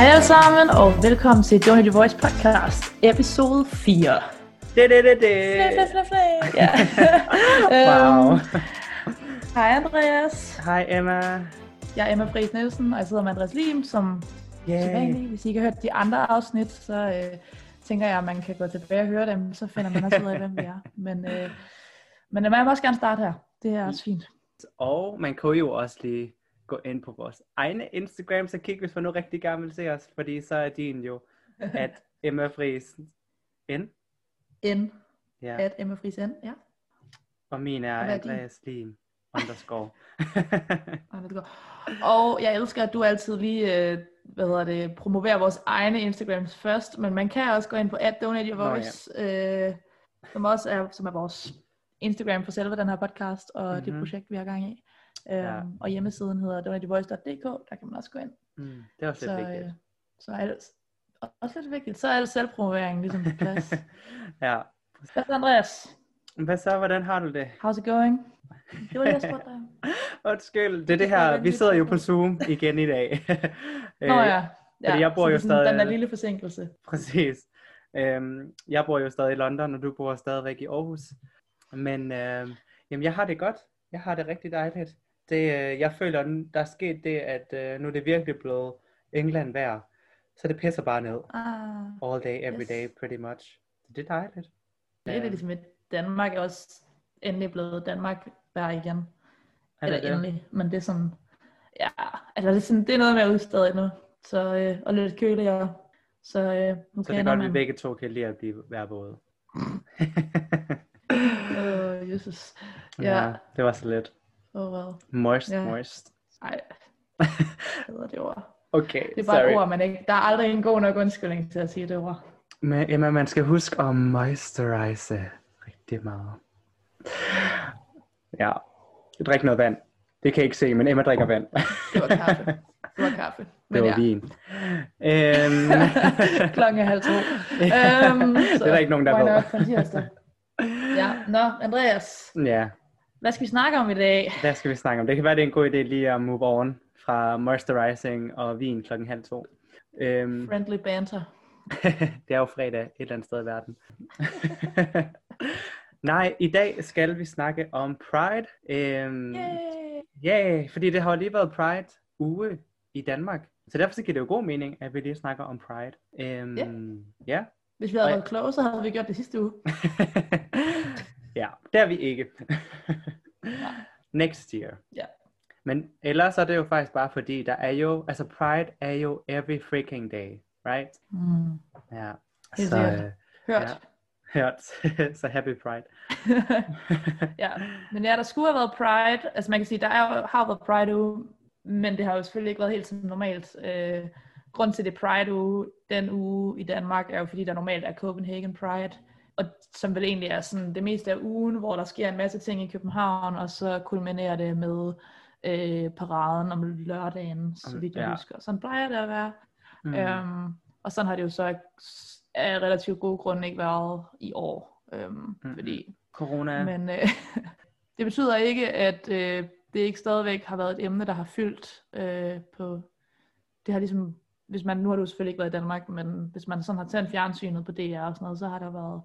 Hej alle sammen, og velkommen til Donny The Voice podcast, episode 4. Det, det, det, Flæ, flæ, det. flæ, flæ. Ja. Wow. Hej Andreas, Hej Emma. jeg er Emma Friis Nielsen, og jeg sidder med Andreas Lim, som sædvanligt. Hvis I ikke har hørt de andre afsnit, så øh, tænker jeg, at man kan gå tilbage og høre dem, så finder man også ud af, hvem vi er. Men, øh, men man må også gerne starte her. Det er også fint. Og man kunne jo også lige gå ind på vores egne Instagram, så kig, hvis man nu rigtig gerne vil se os, fordi så er din jo, at Emma Friis N. N, Ja. at Emma Friis N, ja. Og min er er? Andreas Lim underscore. Og jeg elsker, at du altid lige, øh, hvad hedder det, promoverer vores egne Instagrams først, men man kan også gå ind på at donate your Nå, ja. voice, øh, som også er, som er vores Instagram for selve den her podcast, og mm-hmm. det Mhm. projekt, vi har gang i. Øhm, Ja. Og hjemmesiden hedder donatyourvoice.dk, der kan man også gå ind. mm, det er også Så, lidt vigtigt. øh, så er det også lidt vigtigt. Så er det selvpromovering ligesom på plads. ja. Hvad så, Andreas? Hvad så, hvordan har du det? How's it going? Det var det, jeg spurgte dig. Undskyld, det er det her, vi sidder jo på Zoom igen i dag. Nå ja. ja jeg bor jo er stadig- Den der lille forsinkelse. Præcis. Øhm, jeg bor jo stadig i London, og du bor stadigvæk i Aarhus. Men øhm, jamen, jeg har det godt. Jeg har det rigtig dejligt. Det, øh, jeg føler, der er sket det, at øh, nu er det virkelig blevet England vejr. Så det pisser bare ned. Ah. All day, every Yes. day, pretty much. Så det er dejligt. Det er lidt ligesom, at Danmark er også endelig blevet Danmark vejr igen. Er Eller det det? endelig, men det er sådan, ja, altså det er, sådan, det er noget med at stadig nu. Så, øh, og lidt køligere. Så øh, nu Så det er godt, at vi man. begge to kan lide at blive vejrbåde. Åh, Jesus. ja. Ja. det var så lidt. Åh, hvad. Moist, Ja. moist. Ej, hvad hedder det ord? Okay, Det er bare sorry. et ord, man ikke... Der er aldrig en god nok undskyldning til at sige det ord. Men Emma, man skal huske at moisturize rigtig meget. Ja, jeg drikker noget vand. Det kan I ikke se, men Emma drikker vand. Det var kaffe. Det var kaffe. det var ja. vin. Øhm, Klokken er halv to. Øhm, det er der ikke nogen, der ved. Ja, nå, Andreas. ja, Hvad skal vi snakke om i dag? der skal vi snakke om. Det kan være, det er en god idé lige at move on fra moisturizing og vin klokken halv to. Øhm, Friendly banter. det er jo fredag et eller andet sted i verden. Nej, i dag skal vi snakke om Pride. Øhm, Yay! Ja, fordi det har jo lige været Pride uge i Danmark. Så derfor så giver det jo god mening, at vi lige snakker om Pride. Øhm, Ja. ja. Hvis vi havde været kloge, så havde vi gjort det sidste uge. ja, det er vi ikke. Next year. Ja. Men ellers er det jo faktisk bare fordi, der er jo, altså Pride er jo every freaking day, right? Mm. Ja. Helt så, øh, Hørt. Ja. hørt. så happy Pride. ja, men ja, der skulle have været Pride. Altså man kan sige, der er har været Pride uge, men det har jo selvfølgelig ikke været helt som normalt. Øh, grund til det Pride uge, den uge i Danmark, er jo fordi, der normalt er Copenhagen Pride. Og som vel egentlig er sådan det meste af ugen, hvor der sker en masse ting i København, og så kulminerer det med øh, paraden om lørdagen, så vidt jeg ja. husker. Sådan plejer det at være. Mm. Øhm, og sådan har det jo så af relativt gode grunde ikke været i år. Øhm, mm. Fordi Corona. men øh, det betyder ikke, at øh, det ikke stadigvæk har været et emne, der har fyldt øh, på... Det har ligesom... Hvis man, nu har du selvfølgelig ikke været i Danmark, men hvis man sådan har tændt fjernsynet på DR og sådan noget, så har der været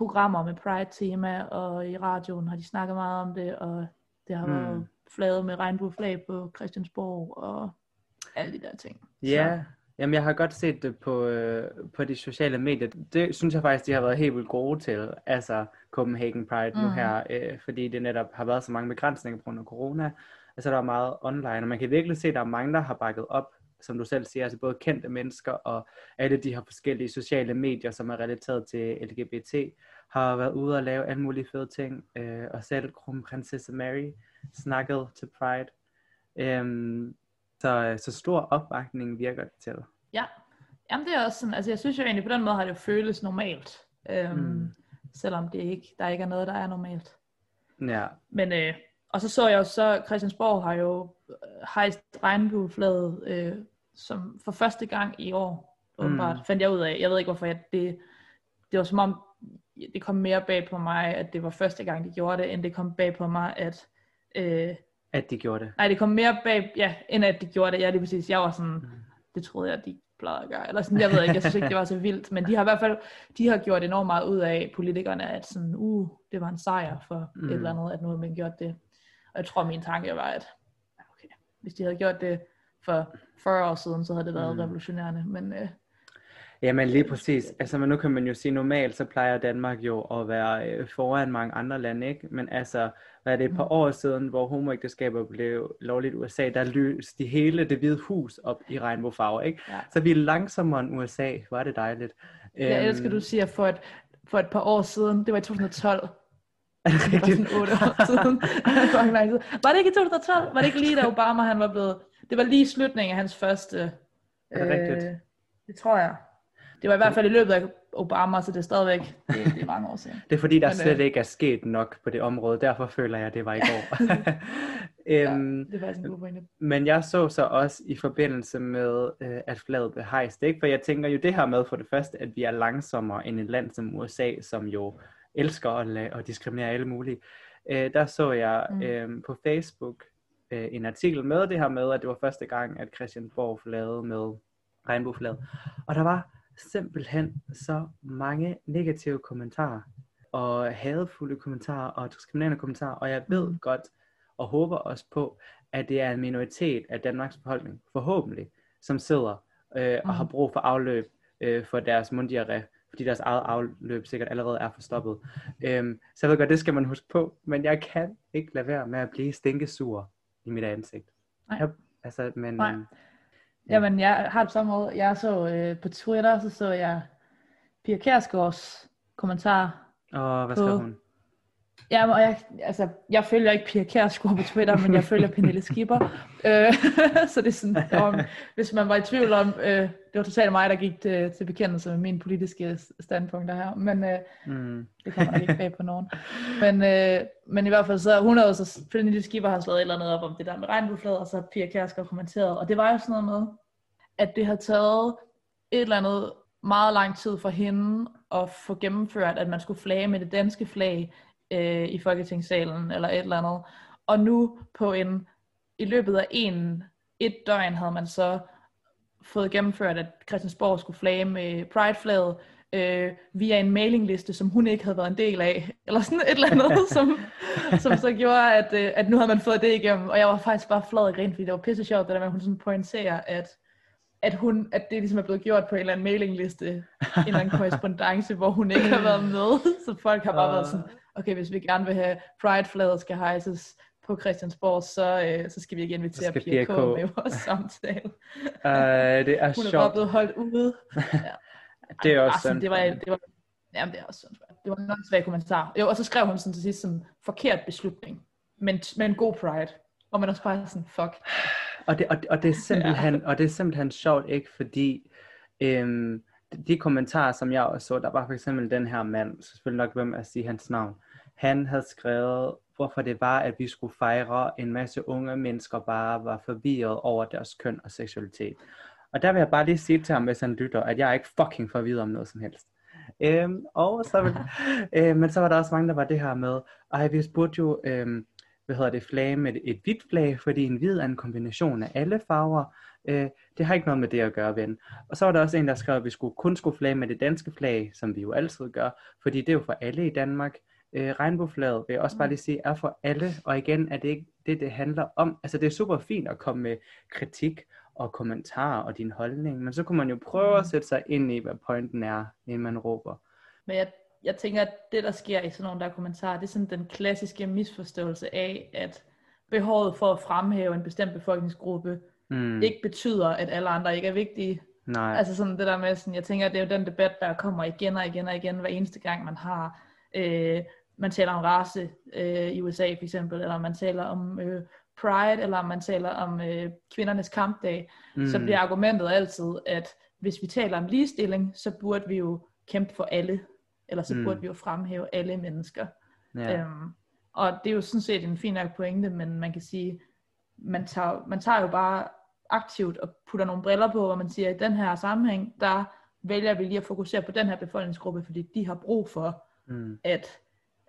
programmer med Pride-tema, og i radioen har de snakket meget om det, og det har Mm. været flaget med regnbueflag på Christiansborg, og alle de der ting. Ja, jamen jeg har godt set det på, øh, på de sociale medier. Det synes jeg faktisk, de har været helt vildt gode til, altså Copenhagen Pride mm. nu her, øh, fordi det netop har været så mange begrænsninger på grund af corona. Altså der er meget online, og man kan virkelig se, at der er mange, der har bakket op, som du selv siger, altså både kendte mennesker og alle de her forskellige sociale medier, som er relateret til LGBT, har været ude og lave alle mulige fede ting, øh, og selv kronprinsesse Mary snakkede til Pride. Øhm, så, så stor opbakning virker det til. Ja, Jamen det er også sådan, altså jeg synes jo egentlig på den måde har det jo føles normalt, øhm, Mm. mm. selvom det ikke, der ikke er noget, der er normalt. Ja, Men, øh, og så så jeg jo så, Christiansborg har jo øh, hejst regnbueflaget øh, som for første gang i år, åbenbart, Mm. fandt jeg ud af. Jeg ved ikke hvorfor, jeg, det, det var som om, det kom mere bag på mig, at det var første gang, de gjorde det, end det kom bag på mig, at øh, at de gjorde det. Nej, det kom mere bag, ja, end at de gjorde det. Ja, det er præcis. Jeg var sådan, det troede jeg, de plejede at gøre. Eller sådan, jeg ved ikke, jeg synes ikke, det var så vildt. Men de har i hvert fald de har gjort enormt meget ud af politikerne, at sådan, uh, det var en sejr for mm. et eller andet, at nu har man gjort det. Og jeg tror, min tanke var, at okay, hvis de havde gjort det for 40 år siden, så havde det været mm. revolutionerende. Men øh, Jamen lige præcis. Altså, men nu kan man jo sige, normalt så plejer Danmark jo at være øh, foran mange andre lande, ikke? Men altså, hvad er det et par mm. år siden, hvor homoægteskaber blev lovligt i USA, der lyste de hele det hvide hus op i regnbuefarver, ikke? Ja. Så vi er langsommere end USA. Var det dejligt. Jeg øhm, elsker, du siger for et, for et par år siden. Det var i 2012. Er det rigtigt? Det var sådan 8 år siden. var det ikke i 2012? Var det ikke lige da Obama han var blevet... Det var lige slutningen af hans første... Er det øh, rigtigt? Det tror jeg. Det var i hvert fald i løbet af Obama, så det er stadigvæk det, det er mange år siden. det er fordi, der Men, slet øh, ikke er sket nok på det område, derfor føler jeg, at det var i går. ja, øhm, det var en god pointe. Men jeg så så også i forbindelse med, øh, at flaget blev hejst, ikke? for jeg tænker jo det her med for det første, at vi er langsommere end et land som USA, som jo elsker at, lade, at diskriminere alle mulige. Øh, der så jeg mm. øh, på Facebook øh, en artikel med det her med, at det var første gang, at Christian Borg lavede med regnbueflaget. Og der var simpelthen så mange negative kommentarer, og hadefulde kommentarer, og diskriminerende kommentarer, og jeg ved mm. godt, og håber også på, at det er en minoritet af Danmarks befolkning, forhåbentlig, som sidder øh, og har mm. brug for afløb øh, for deres munddiarré, fordi deres eget afløb sikkert allerede er forstoppet. Øhm, så jeg ved godt, det skal man huske på, men jeg kan ikke lade være med at blive stinkesur i mit ansigt. Nej. Jeg, altså, men, Nej. Jamen, jeg har det samme måde. Jeg så øh, på Twitter, så så jeg Pia Kærsgaards kommentar. Og hvad skal hun? Ja, og jeg, altså, jeg følger ikke Pia Kærsgaard på Twitter, men jeg følger Pernille Skipper. øh, så det er sådan, om, hvis man var i tvivl om, øh, det var totalt mig, der gik til, til bekendelse med mine politiske standpunkter her, men øh, mm. det kommer nok ikke bag på nogen. Men, øh, men i hvert fald så, hun havde så, Pernille Skipper har slået et eller andet op om det der med regnbueflaget, og så Pia Kærsgaard kommenteret, og det var jo sådan noget med, at det har taget et eller andet meget lang tid for hende at få gennemført, at man skulle flage med det danske flag øh, i Folketingssalen eller et eller andet. Og nu på en, i løbet af en, et døgn havde man så fået gennemført, at Christiansborg skulle flage med Pride-flaget øh, via en mailingliste, som hun ikke havde været en del af, eller sådan et eller andet, som, som så gjorde, at, øh, at nu havde man fået det igennem, og jeg var faktisk bare flad og grin, fordi det var pisse sjovt, det der med, at hun sådan pointerer, at at, hun, at det ligesom er blevet gjort på en eller anden mailingliste, en eller anden korrespondence, hvor hun ikke har været med. Så folk har bare uh... været sådan, okay, hvis vi gerne vil have Pride-flaget skal hejses på Christiansborg, så, øh, så skal vi ikke invitere Pia K. med vores samtale. Uh, det er hun er bare blevet holdt ude. Ja. det er også altså, sådan. Det var, det var, jamen, det er også sådan. Det var en svag kommentar. Jo, og så skrev hun sådan til sidst sådan, forkert beslutning, men, men god Pride. Og man også bare sådan, fuck. Og det, og, og, det er simpelthen, ja. og det er simpelthen sjovt, ikke? Fordi øhm, de kommentarer, som jeg også så, der var for eksempel den her mand, så selvfølgelig nok hvem at sige hans navn, han havde skrevet, hvorfor det var, at vi skulle fejre en masse unge mennesker bare var forvirret over deres køn og seksualitet. Og der vil jeg bare lige sige til ham, hvis han lytter, at jeg er ikke fucking forvirret om noget som helst. Øhm, og så, vil, øh, men så var der også mange, der var det her med, ej, vi spurgte jo, øhm, hvad hedder det, flag med et hvidt flag, fordi en hvid er en kombination af alle farver. Øh, det har ikke noget med det at gøre, ven. Og så var der også en, der skrev, at vi skulle kun skulle flage med det danske flag, som vi jo altid gør, fordi det er jo for alle i Danmark. Øh, regnbueflaget vil jeg også bare lige sige, er for alle, og igen er det ikke det, det handler om. Altså det er super fint at komme med kritik og kommentarer og din holdning, men så kunne man jo prøve at mm. sætte sig ind i, hvad pointen er, inden man råber. Men jeg jeg tænker, at det, der sker i sådan nogle der kommentarer, det er sådan den klassiske misforståelse af, at behovet for at fremhæve en bestemt befolkningsgruppe, mm. ikke betyder, at alle andre ikke er vigtige. Nej. Altså sådan det der med, sådan, jeg tænker, at det er jo den debat, der kommer igen og igen og igen, hver eneste gang man har, øh, man taler om race øh, i USA for eksempel, eller man taler om øh, pride, eller man taler om øh, kvindernes kampdag, mm. så bliver argumentet altid, at hvis vi taler om ligestilling, så burde vi jo kæmpe for alle eller så burde mm. vi jo fremhæve alle mennesker. Ja. Øhm, og det er jo sådan set en fin nok pointe, men man kan sige, man tager, man tager jo bare aktivt og putter nogle briller på, hvor man siger, at i den her sammenhæng, der vælger vi lige at fokusere på den her befolkningsgruppe, fordi de har brug for mm. at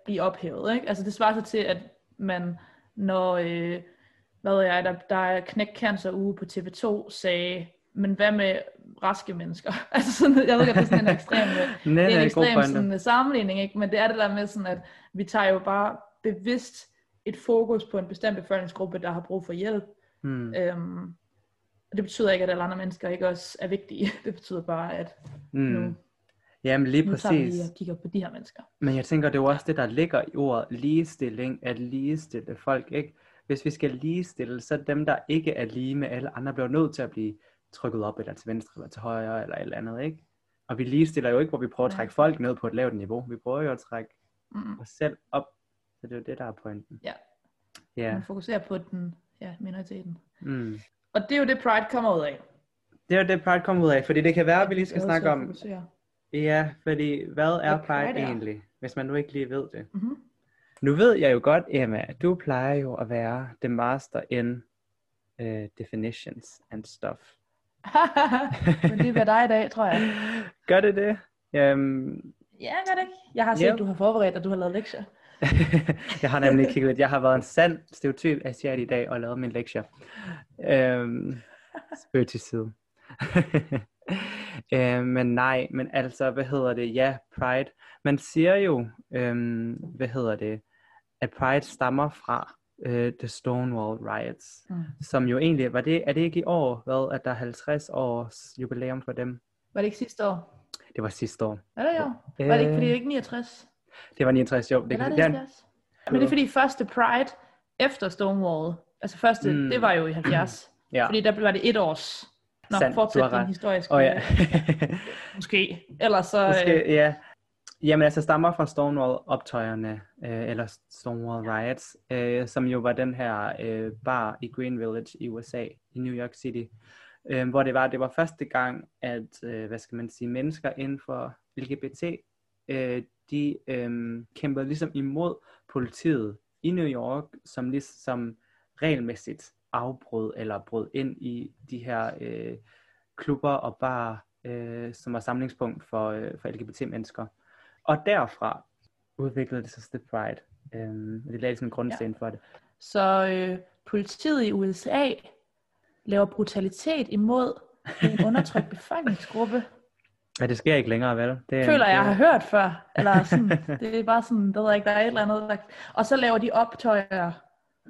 blive ophævet. Ikke? Altså det svarer sig til, at man, når øh, hvad jeg, der, der er knæk cancer uge på TV2, sagde, men hvad med raske mennesker? altså sådan, jeg ved ikke, at det er sådan en ekstrem, Nej, det er en ekstrem sådan, sammenligning, ikke? men det er det der med sådan, at vi tager jo bare bevidst et fokus på en bestemt befolkningsgruppe, der har brug for hjælp. Mm. Øhm, og det betyder ikke, at alle andre mennesker ikke også er vigtige. Det betyder bare, at Mm. nu, Jamen lige nu tager vi præcis. og kigger på de her mennesker. Men jeg tænker, det er jo også det, der ligger i ordet ligestilling, at ligestille folk, ikke? Hvis vi skal ligestille, så dem, der ikke er lige med alle andre, bliver nødt til at blive trykket op, eller til venstre, eller til højre, eller et eller andet, ikke? Og vi ligestiller jo ikke, hvor vi prøver at trække folk ned på et lavt niveau. Vi prøver jo at trække Mm. os selv op. Så det er jo det, der er pointen. Ja. Ja. Man fokuserer på den ja, minoriteten. Mm. Og det er jo det, Pride kommer ud af. Det er jo det, Pride kommer ud af, fordi det kan være, at vi lige skal snakke om, fokusere. ja, fordi hvad er Pride Pride er. egentlig, hvis man nu ikke lige ved det? Mhm. Nu ved jeg jo godt, Emma, at du plejer jo at være the master in uh, definitions and stuff. Men det er dig i dag, tror jeg. Gør det det? Um, Ja, gør det ikke. Jeg har set, Ja. du har forberedt, og du har lavet lektier. jeg har nemlig kigget lidt. Jeg har været en sand stereotyp asiat i dag og lavet min lektie. Um, Spøg til side. um, men nej, men altså, hvad hedder det? Ja, Pride. Man siger jo, um, hvad hedder det, at Pride stammer fra uh, The Stonewall Riots. Mm. som jo egentlig, var det, er det ikke i år, hvad, at der er 50 års jubilæum for dem? Var det ikke sidste år? Det var sidste år. Er det i år? Var det ikke, fordi det ikke 69? Det var 69, jo. Det, Eller er det, det, Men det er fordi første Pride efter Stonewall, altså første, Mm. det var jo i 70. ja. Fordi der var det et års. Nå, Sandt, du fortsæt din historiske. Oh, ja. Måske. Ellers så... Måske, Øh, ja. Jamen altså stammer fra Stonewall optøjerne, øh, eller Stonewall Riots, øh, som jo var den her øh, bar i Green Village i USA, i New York City, øh, hvor det var, det var første gang, at, øh, hvad skal man sige, mennesker inden for LGBT, øh, de øh, kæmpede ligesom imod politiet i New York, som ligesom regelmæssigt afbrød eller brød ind i de her øh, klubber og bar, øh, som var samlingspunkt for, øh, for LGBT-mennesker. Og derfra udviklede det sig til Pride. Øhm, det lagde sådan en grundsten for det. så øh, politiet i USA laver brutalitet imod en undertrykt befolkningsgruppe. Ja, det sker ikke længere, vel? Det, føler jeg det- har hørt før. Eller sådan, det er bare sådan, der ved jeg ikke, der er et eller andet. Der... Og så laver de optøjer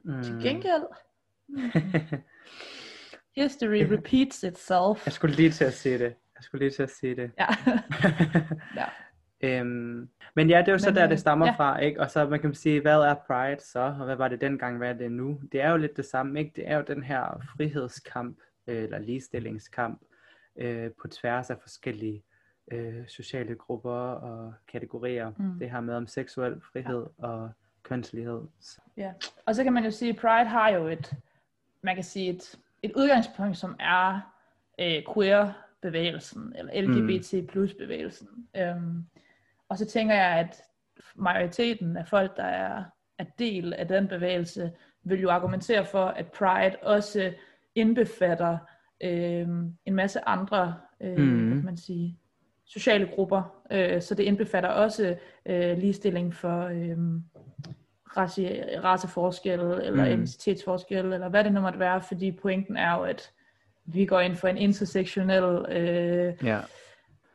mm. til gengæld. History repeats itself. Jeg skulle lige til at sige det. Jeg skulle lige til at sige det. Ja. ja. Øhm, men ja, det er jo så Men, der, øh, det stammer ja. fra, ikke? Og så man kan sige, hvad er Pride så? Og hvad var det dengang, hvad er det nu? Det er jo lidt det samme, ikke? Det er jo den her frihedskamp, øh, eller ligestillingskamp, øh, på tværs af forskellige øh, sociale grupper og kategorier. Mm. Det her med om seksuel frihed og kønslighed. Ja, og så kan man jo sige, at Pride har jo et, man kan sige et, et udgangspunkt, som er øh, queer-bevægelsen, eller LGBT plus bevægelsen. Øhm, og så tænker jeg, at majoriteten af folk, der er, er del af den bevægelse, vil jo argumentere for, at Pride også indbefatter øh, en masse andre, øh, Mm. kan man sige, sociale grupper. Øh, så det indbefatter også øh, ligestilling for øh, race, raceforskel, eller Mm. mm. identitetsforskel, eller hvad det nu måtte være, fordi pointen er jo, at vi går ind for en intersektionel øh, Ja.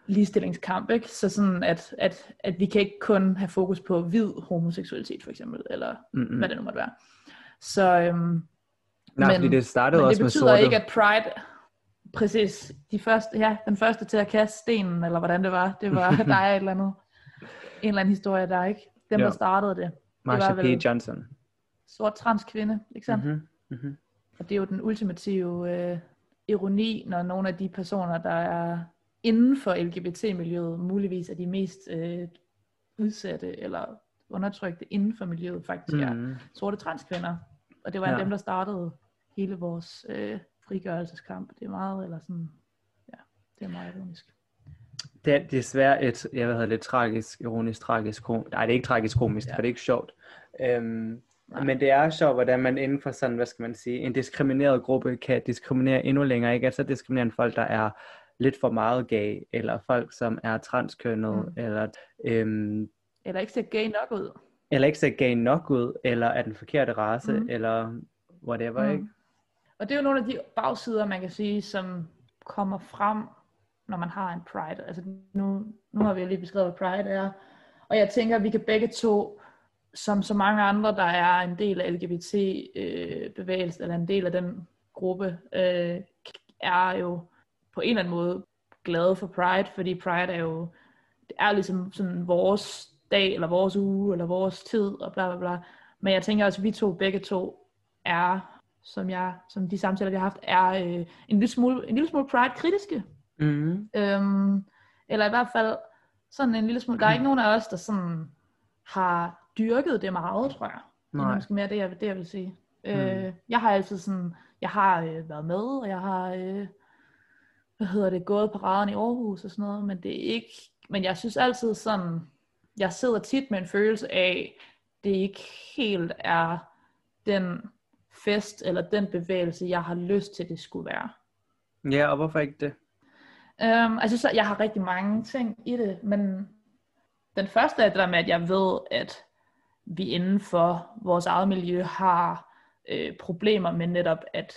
Ligestillingskamp, ikke? Så sådan, at, at, at vi kan ikke kun have fokus på hvid homoseksualitet, for eksempel, eller Mm-mm. hvad det nu måtte være. Så, øhm, Nej, men, fordi det startede men også det med betyder sorte. ikke, at Pride, præcis, de første, ja, den første til at kaste stenen, eller hvordan det var, det var, der et eller andet, en eller anden historie, der er ikke, dem Ja. der startede det, Marsha var P. Johnson. sort transkvinde, ikke sandt? Mm-hmm. Mm-hmm. Og det er jo den ultimative øh, ironi, når nogle af de personer, der er inden for LGBT-miljøet, muligvis er de mest øh, udsatte eller undertrykte inden for miljøet, faktisk er Mm. sorte transkvinder. Og det var Ja. dem, der startede hele vores øh, frigørelseskamp. Det er meget, eller sådan, ja, det er meget ironisk. Det er desværre et, jeg ved lidt tragisk, ironisk, tragisk, kom... Nej, det er ikke tragisk komisk, ja. Ja. for det er ikke sjovt. Øhm, Nej. men det er sjovt, hvordan man inden for sådan, hvad skal man sige, en diskrimineret gruppe kan diskriminere endnu længere, ikke? Altså diskriminere folk, der er lidt for meget gay, eller folk, som er transkønnet, mm. Eller, øhm, Eller ikke ser gay nok ud. eller ikke ser gay nok ud, eller er den forkerte race, mm. Eller whatever, mm. ikke? Og det er jo nogle af de bagsider, man kan sige, som kommer frem, når man har en pride. Altså nu, nu har vi jo lige beskrevet, hvad pride er. Og jeg tænker, at vi kan begge to, som så mange andre, der er en del af LGBT-bevægelsen, øh, eller en del af den gruppe, øh, er jo på en eller anden måde glade for Pride, fordi Pride er jo, det er ligesom sådan vores dag, eller vores uge, eller vores tid, og bla bla bla. Men jeg tænker også, at vi to, begge to, er, som, jeg, som de samtaler, vi har haft, er øh, en, lille smule, en lille smule Pride-kritiske. Mm. Øhm, eller i hvert fald sådan en lille smule, der er ikke nogen af os, der sådan har dyrket det meget, tror jeg. Nej. Det er måske mere det, jeg, det, jeg vil sige. Mm. Øh, jeg har altid sådan, jeg har øh, været med, og jeg har, øh, hvad hedder det, gået på raden i Aarhus og sådan noget, men det er ikke, men jeg synes altid sådan, jeg sidder tit med en følelse af, det ikke helt er den fest eller den bevægelse, jeg har lyst til, det skulle være. Ja, og hvorfor ikke det? Um, altså, så jeg har rigtig mange ting i det, men den første er det der med, at jeg ved, at vi inden for vores eget miljø har øh, problemer med netop, at,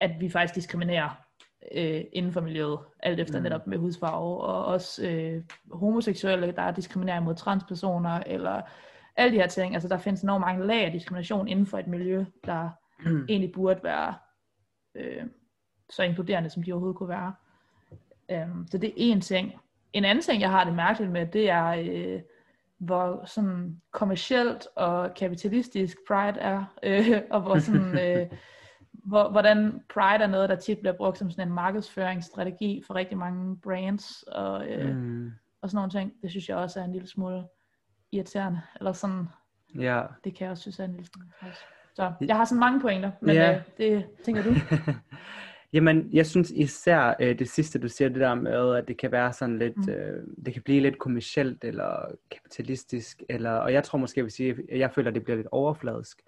at vi faktisk diskriminerer øh, inden for miljøet, alt efter mm. netop med hudfarve, og også øh, homoseksuelle, der er diskriminering mod transpersoner, eller alle de her ting. Altså der findes enormt mange lag af diskrimination inden for et miljø, der mm. egentlig burde være øh, så inkluderende, som de overhovedet kunne være. Um, så det er en ting. En anden ting, jeg har det mærkeligt med, det er, øh, hvor sådan kommercielt og kapitalistisk Pride er, øh, og hvor sådan, øh, hvor, hvordan Pride er noget, der tit bliver brugt som sådan en markedsføringsstrategi for rigtig mange brands og, øh, mm. og sådan nogle ting. Det synes jeg også er en lille smule irriterende, eller sådan, ja. det kan jeg også synes er en lille smule Så jeg har sådan mange pointer, men ja. øh, det tænker du? Jamen, jeg synes især øh, det sidste, du siger, det der med, at det kan være sådan lidt, mm. øh, det kan blive lidt kommercielt eller kapitalistisk, eller, og jeg tror måske, jeg vil sige, jeg føler, at det bliver lidt overfladisk.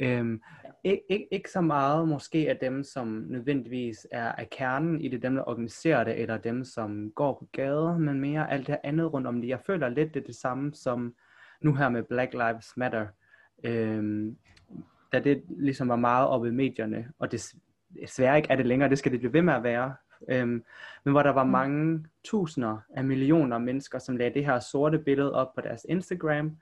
Øhm, ikke, ikke, ikke så meget måske af dem, som nødvendigvis er af kernen i det, dem der organiserer det, eller dem, som går på gaden, men mere alt det andet rundt om det. Jeg føler lidt, det er det samme som nu her med Black Lives Matter. Øhm, da det ligesom var meget oppe i medierne, og det desværre ikke er det længere, det skal det blive ved med at være, øhm, men hvor der var mm. mange tusinder af millioner mennesker, som lagde det her sorte billede op på deres Instagram,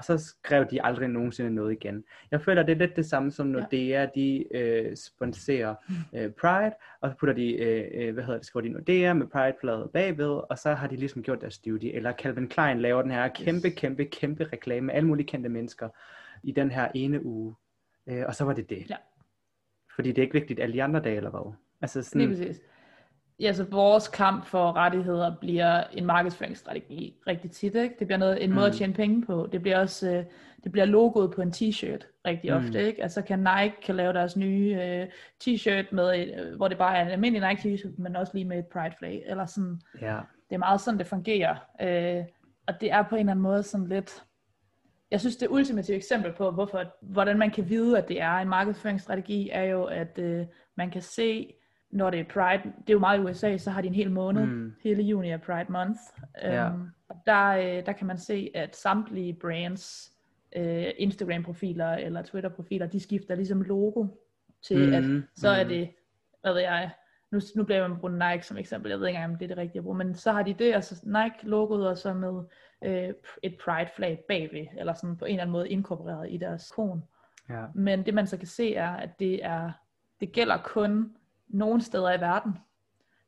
og så skrev de aldrig nogensinde noget igen. Jeg føler, det er lidt det samme som når Nordea, de øh, sponsorer øh, Pride, og så putter de, øh, øh, hvad hedder det, skriver de Nordea med Pride-flaget bagved, og så har de ligesom gjort deres studie. Eller Calvin Klein laver den her kæmpe, yes. kæmpe, kæmpe reklame med alle mulige kendte mennesker i den her ene uge. Øh, og så var det det. Ja. Fordi det er ikke vigtigt alle de andre dage, eller hvad? Altså sådan... Lige præcis. Ja, så vores kamp for rettigheder bliver en markedsføringsstrategi rigtig tit. Ikke? Det bliver noget, en måde mm. at tjene penge på. Det bliver også øh, det bliver logoet på en t-shirt rigtig mm. ofte. Ikke? Altså kan Nike kan lave deres nye uh, t-shirt, med øh, hvor det bare er en almindelig Nike t-shirt, men også lige med et pride flag. Eller sådan. Ja. Det er meget sådan, det fungerer. Uh, og det er på en eller anden måde sådan lidt jeg synes, det ultimative eksempel på, hvorfor, hvordan man kan vide, at det er en markedsføringsstrategi, er jo, at øh, man kan se, når det er Pride, det er jo meget i USA, så har de en hel måned, mm. hele juni er Pride Month. Ja. Um, der, øh, der kan man se, at samtlige brands, øh, Instagram-profiler eller Twitter-profiler, de skifter ligesom logo til, mm. at så er mm. det, hvad ved jeg, nu, nu bliver man brugt Nike som eksempel, jeg ved ikke engang, om det er det rigtige at bruge, men så har de det, altså Nike-logoet, og så med øh, et pride-flag bagved, eller sådan på en eller anden måde inkorporeret i deres kon. Ja. Men det man så kan se er, at det er det gælder kun nogle steder i verden.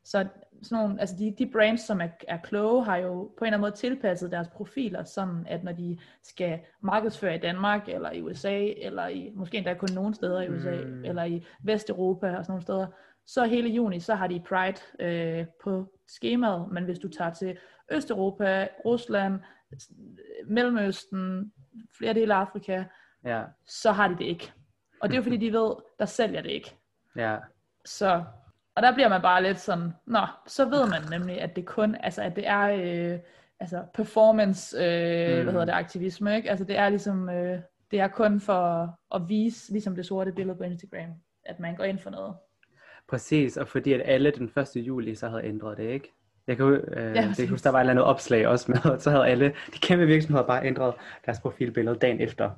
Så sådan nogle, altså de, de brands, som er, er kloge, har jo på en eller anden måde tilpasset deres profiler, sådan at når de skal markedsføre i Danmark, eller i USA, eller i, måske endda kun nogle steder i USA, mm. eller i Vesteuropa og sådan nogle steder, så hele juni, så har de Pride øh, på skemaet, men hvis du tager til Østeuropa, Rusland, Mellemøsten, flere dele af Afrika, ja. så har de det ikke. Og det er jo fordi, de ved, der sælger det ikke. Ja. Så, og der bliver man bare lidt sådan, nå, så ved man nemlig, at det kun, altså at det er øh, altså performance, øh, mm. hvad hedder det, aktivisme, ikke? Altså det er ligesom, øh, det er kun for at vise, ligesom det sorte billede på Instagram, at man går ind for noget. Præcis, og fordi at alle den 1. juli så havde ændret det, ikke? Jeg kan, øh, ja, det, huske, der var et eller andet opslag også med, og så havde alle de kæmpe virksomheder bare ændret deres profilbillede dagen efter.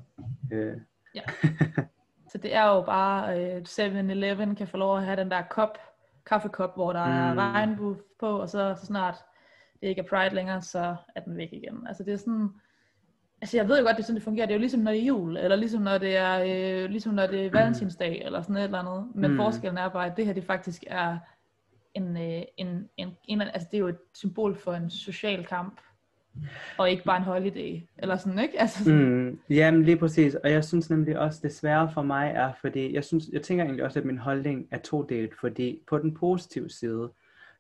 Øh. Ja. så det er jo bare, øh, 7-Eleven kan få lov at have den der kop kaffekop, hvor der mm. er regnbue på, og så, så snart det ikke er Pride længere, så er den væk igen. Altså det er sådan, altså jeg ved jo godt, det er sådan, det fungerer. Det er jo ligesom, når det er jul, eller ligesom, når det er, øh, ligesom, når det er valentinsdag, eller sådan et eller andet. Men mm. forskellen er bare, at det her, det faktisk er en, øh, en, en, en, altså det er jo et symbol for en social kamp, og ikke bare en holiday, eller sådan, ikke? Altså sådan. Mm, jamen lige præcis, og jeg synes nemlig også, det svære for mig er, fordi jeg, synes, jeg tænker egentlig også, at min holdning er todelt, fordi på den positive side,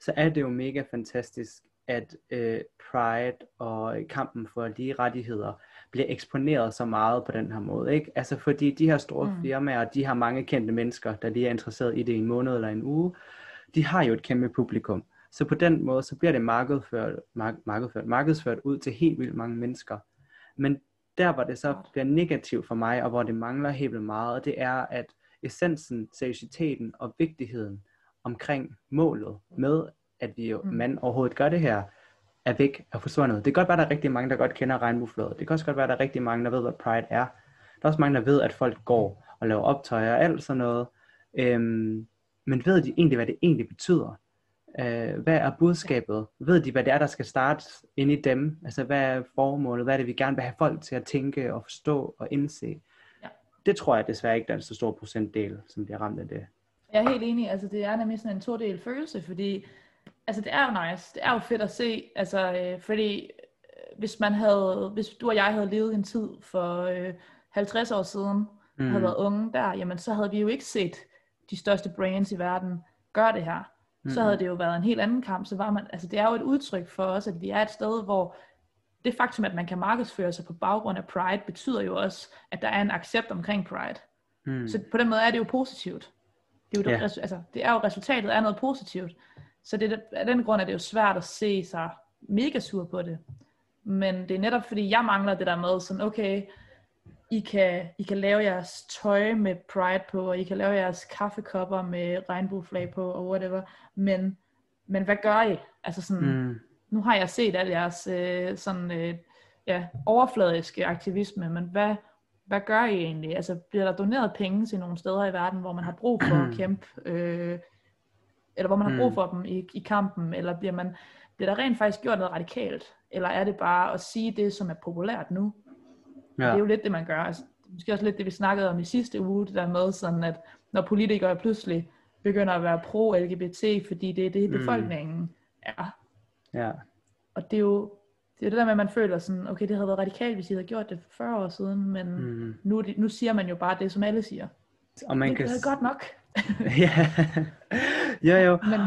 så er det jo mega fantastisk, at øh, Pride og kampen for lige rettigheder bliver eksponeret så meget på den her måde, ikke? Altså fordi de her store mm. firmaer, de har mange kendte mennesker, der lige er interesseret i det i en måned eller en uge, de har jo et kæmpe publikum. Så på den måde, så bliver det markedsført, mark- markedsført, markedsført ud til helt vildt mange mennesker. Men der, hvor det så bliver negativt for mig, og hvor det mangler helt vildt meget, det er, at essensen, seriøsiteten og vigtigheden omkring målet med, at vi jo, mm. man overhovedet gør det her, er væk og forsvundet. Det kan godt være, at der er rigtig mange, der godt kender regnbueflådet. Det kan også godt være, at der er rigtig mange, der ved, hvad Pride er. Der er også mange, der ved, at folk går og laver optøjer og alt sådan noget. Øhm, men ved de egentlig, hvad det egentlig betyder? Øh, hvad er budskabet? Ved de, hvad det er, der skal starte ind i dem? Altså, hvad er formålet? Hvad er det, vi gerne vil have folk til at tænke og forstå og indse? Ja. Det tror jeg desværre ikke, der er en så stor procentdel, som bliver ramt af det. Jeg er helt enig. Altså, det er nemlig sådan en to-del følelse, fordi altså, det er jo nice. Det er jo fedt at se. Altså, øh, fordi øh, hvis man havde, hvis du og jeg havde levet en tid for øh, 50 år siden, mm. havde været unge der, jamen så havde vi jo ikke set de største brands i verden gøre det her mm. så havde det jo været en helt anden kamp. Så var man, altså det er jo et udtryk for os, at vi er et sted, hvor det faktum, at man kan markedsføre sig på baggrund af Pride, betyder jo også, at der er en accept omkring Pride. Mm. Så på den måde er det jo positivt. Det er jo, yeah. altså, det er jo resultatet af noget positivt. Så det, af den grund er det jo svært at se sig mega sur på det. Men det er netop fordi, jeg mangler det der med sådan, okay, i kan, I kan lave jeres tøj med Pride på, og I kan lave jeres kaffekopper med regnbueflag på, og whatever, men, men hvad gør I? Altså sådan, mm. nu har jeg set al jeres øh, sådan, øh, ja, overfladiske aktivisme, men hvad, hvad gør I egentlig? Altså bliver der doneret penge til nogle steder i verden, hvor man har brug for at kæmpe, øh, eller hvor man har brug mm. for dem i, i kampen, eller bliver man bliver der rent faktisk gjort noget radikalt, eller er det bare at sige det, som er populært nu? Ja. Det er jo lidt det, man gør. Altså, måske også lidt det, vi snakkede om i sidste uge, det der med sådan, at når politikere pludselig begynder at være pro-LGBT, fordi det er det, mm. befolkningen er. Ja. Og det er jo det, er det der med, at man føler sådan, okay, det havde været radikalt, hvis I havde gjort det for 40 år siden, men mm. nu, nu siger man jo bare det, som alle siger. Og man det kan... er godt nok. ja, jo jo. Men...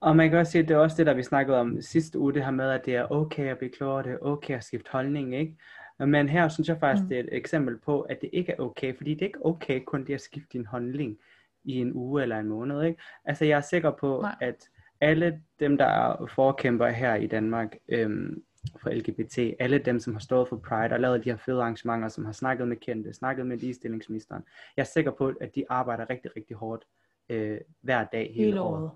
Og man kan også sige, at det er også det, der vi snakkede om sidste uge, det her med, at det er okay at blive klogere, det er okay at skifte holdning, ikke? Men her synes jeg faktisk, mm. det er et eksempel på, at det ikke er okay, fordi det er ikke okay kun det at skifte din holdning i en uge eller en måned. Ikke? Altså jeg er sikker på, Nej. at alle dem, der er forkæmper her i Danmark øhm, for LGBT, alle dem, som har stået for Pride og lavet de her fede arrangementer, som har snakket med kendte, snakket med ligestillingsministeren, jeg er sikker på, at de arbejder rigtig, rigtig hårdt øh, hver dag hele, hele året. året.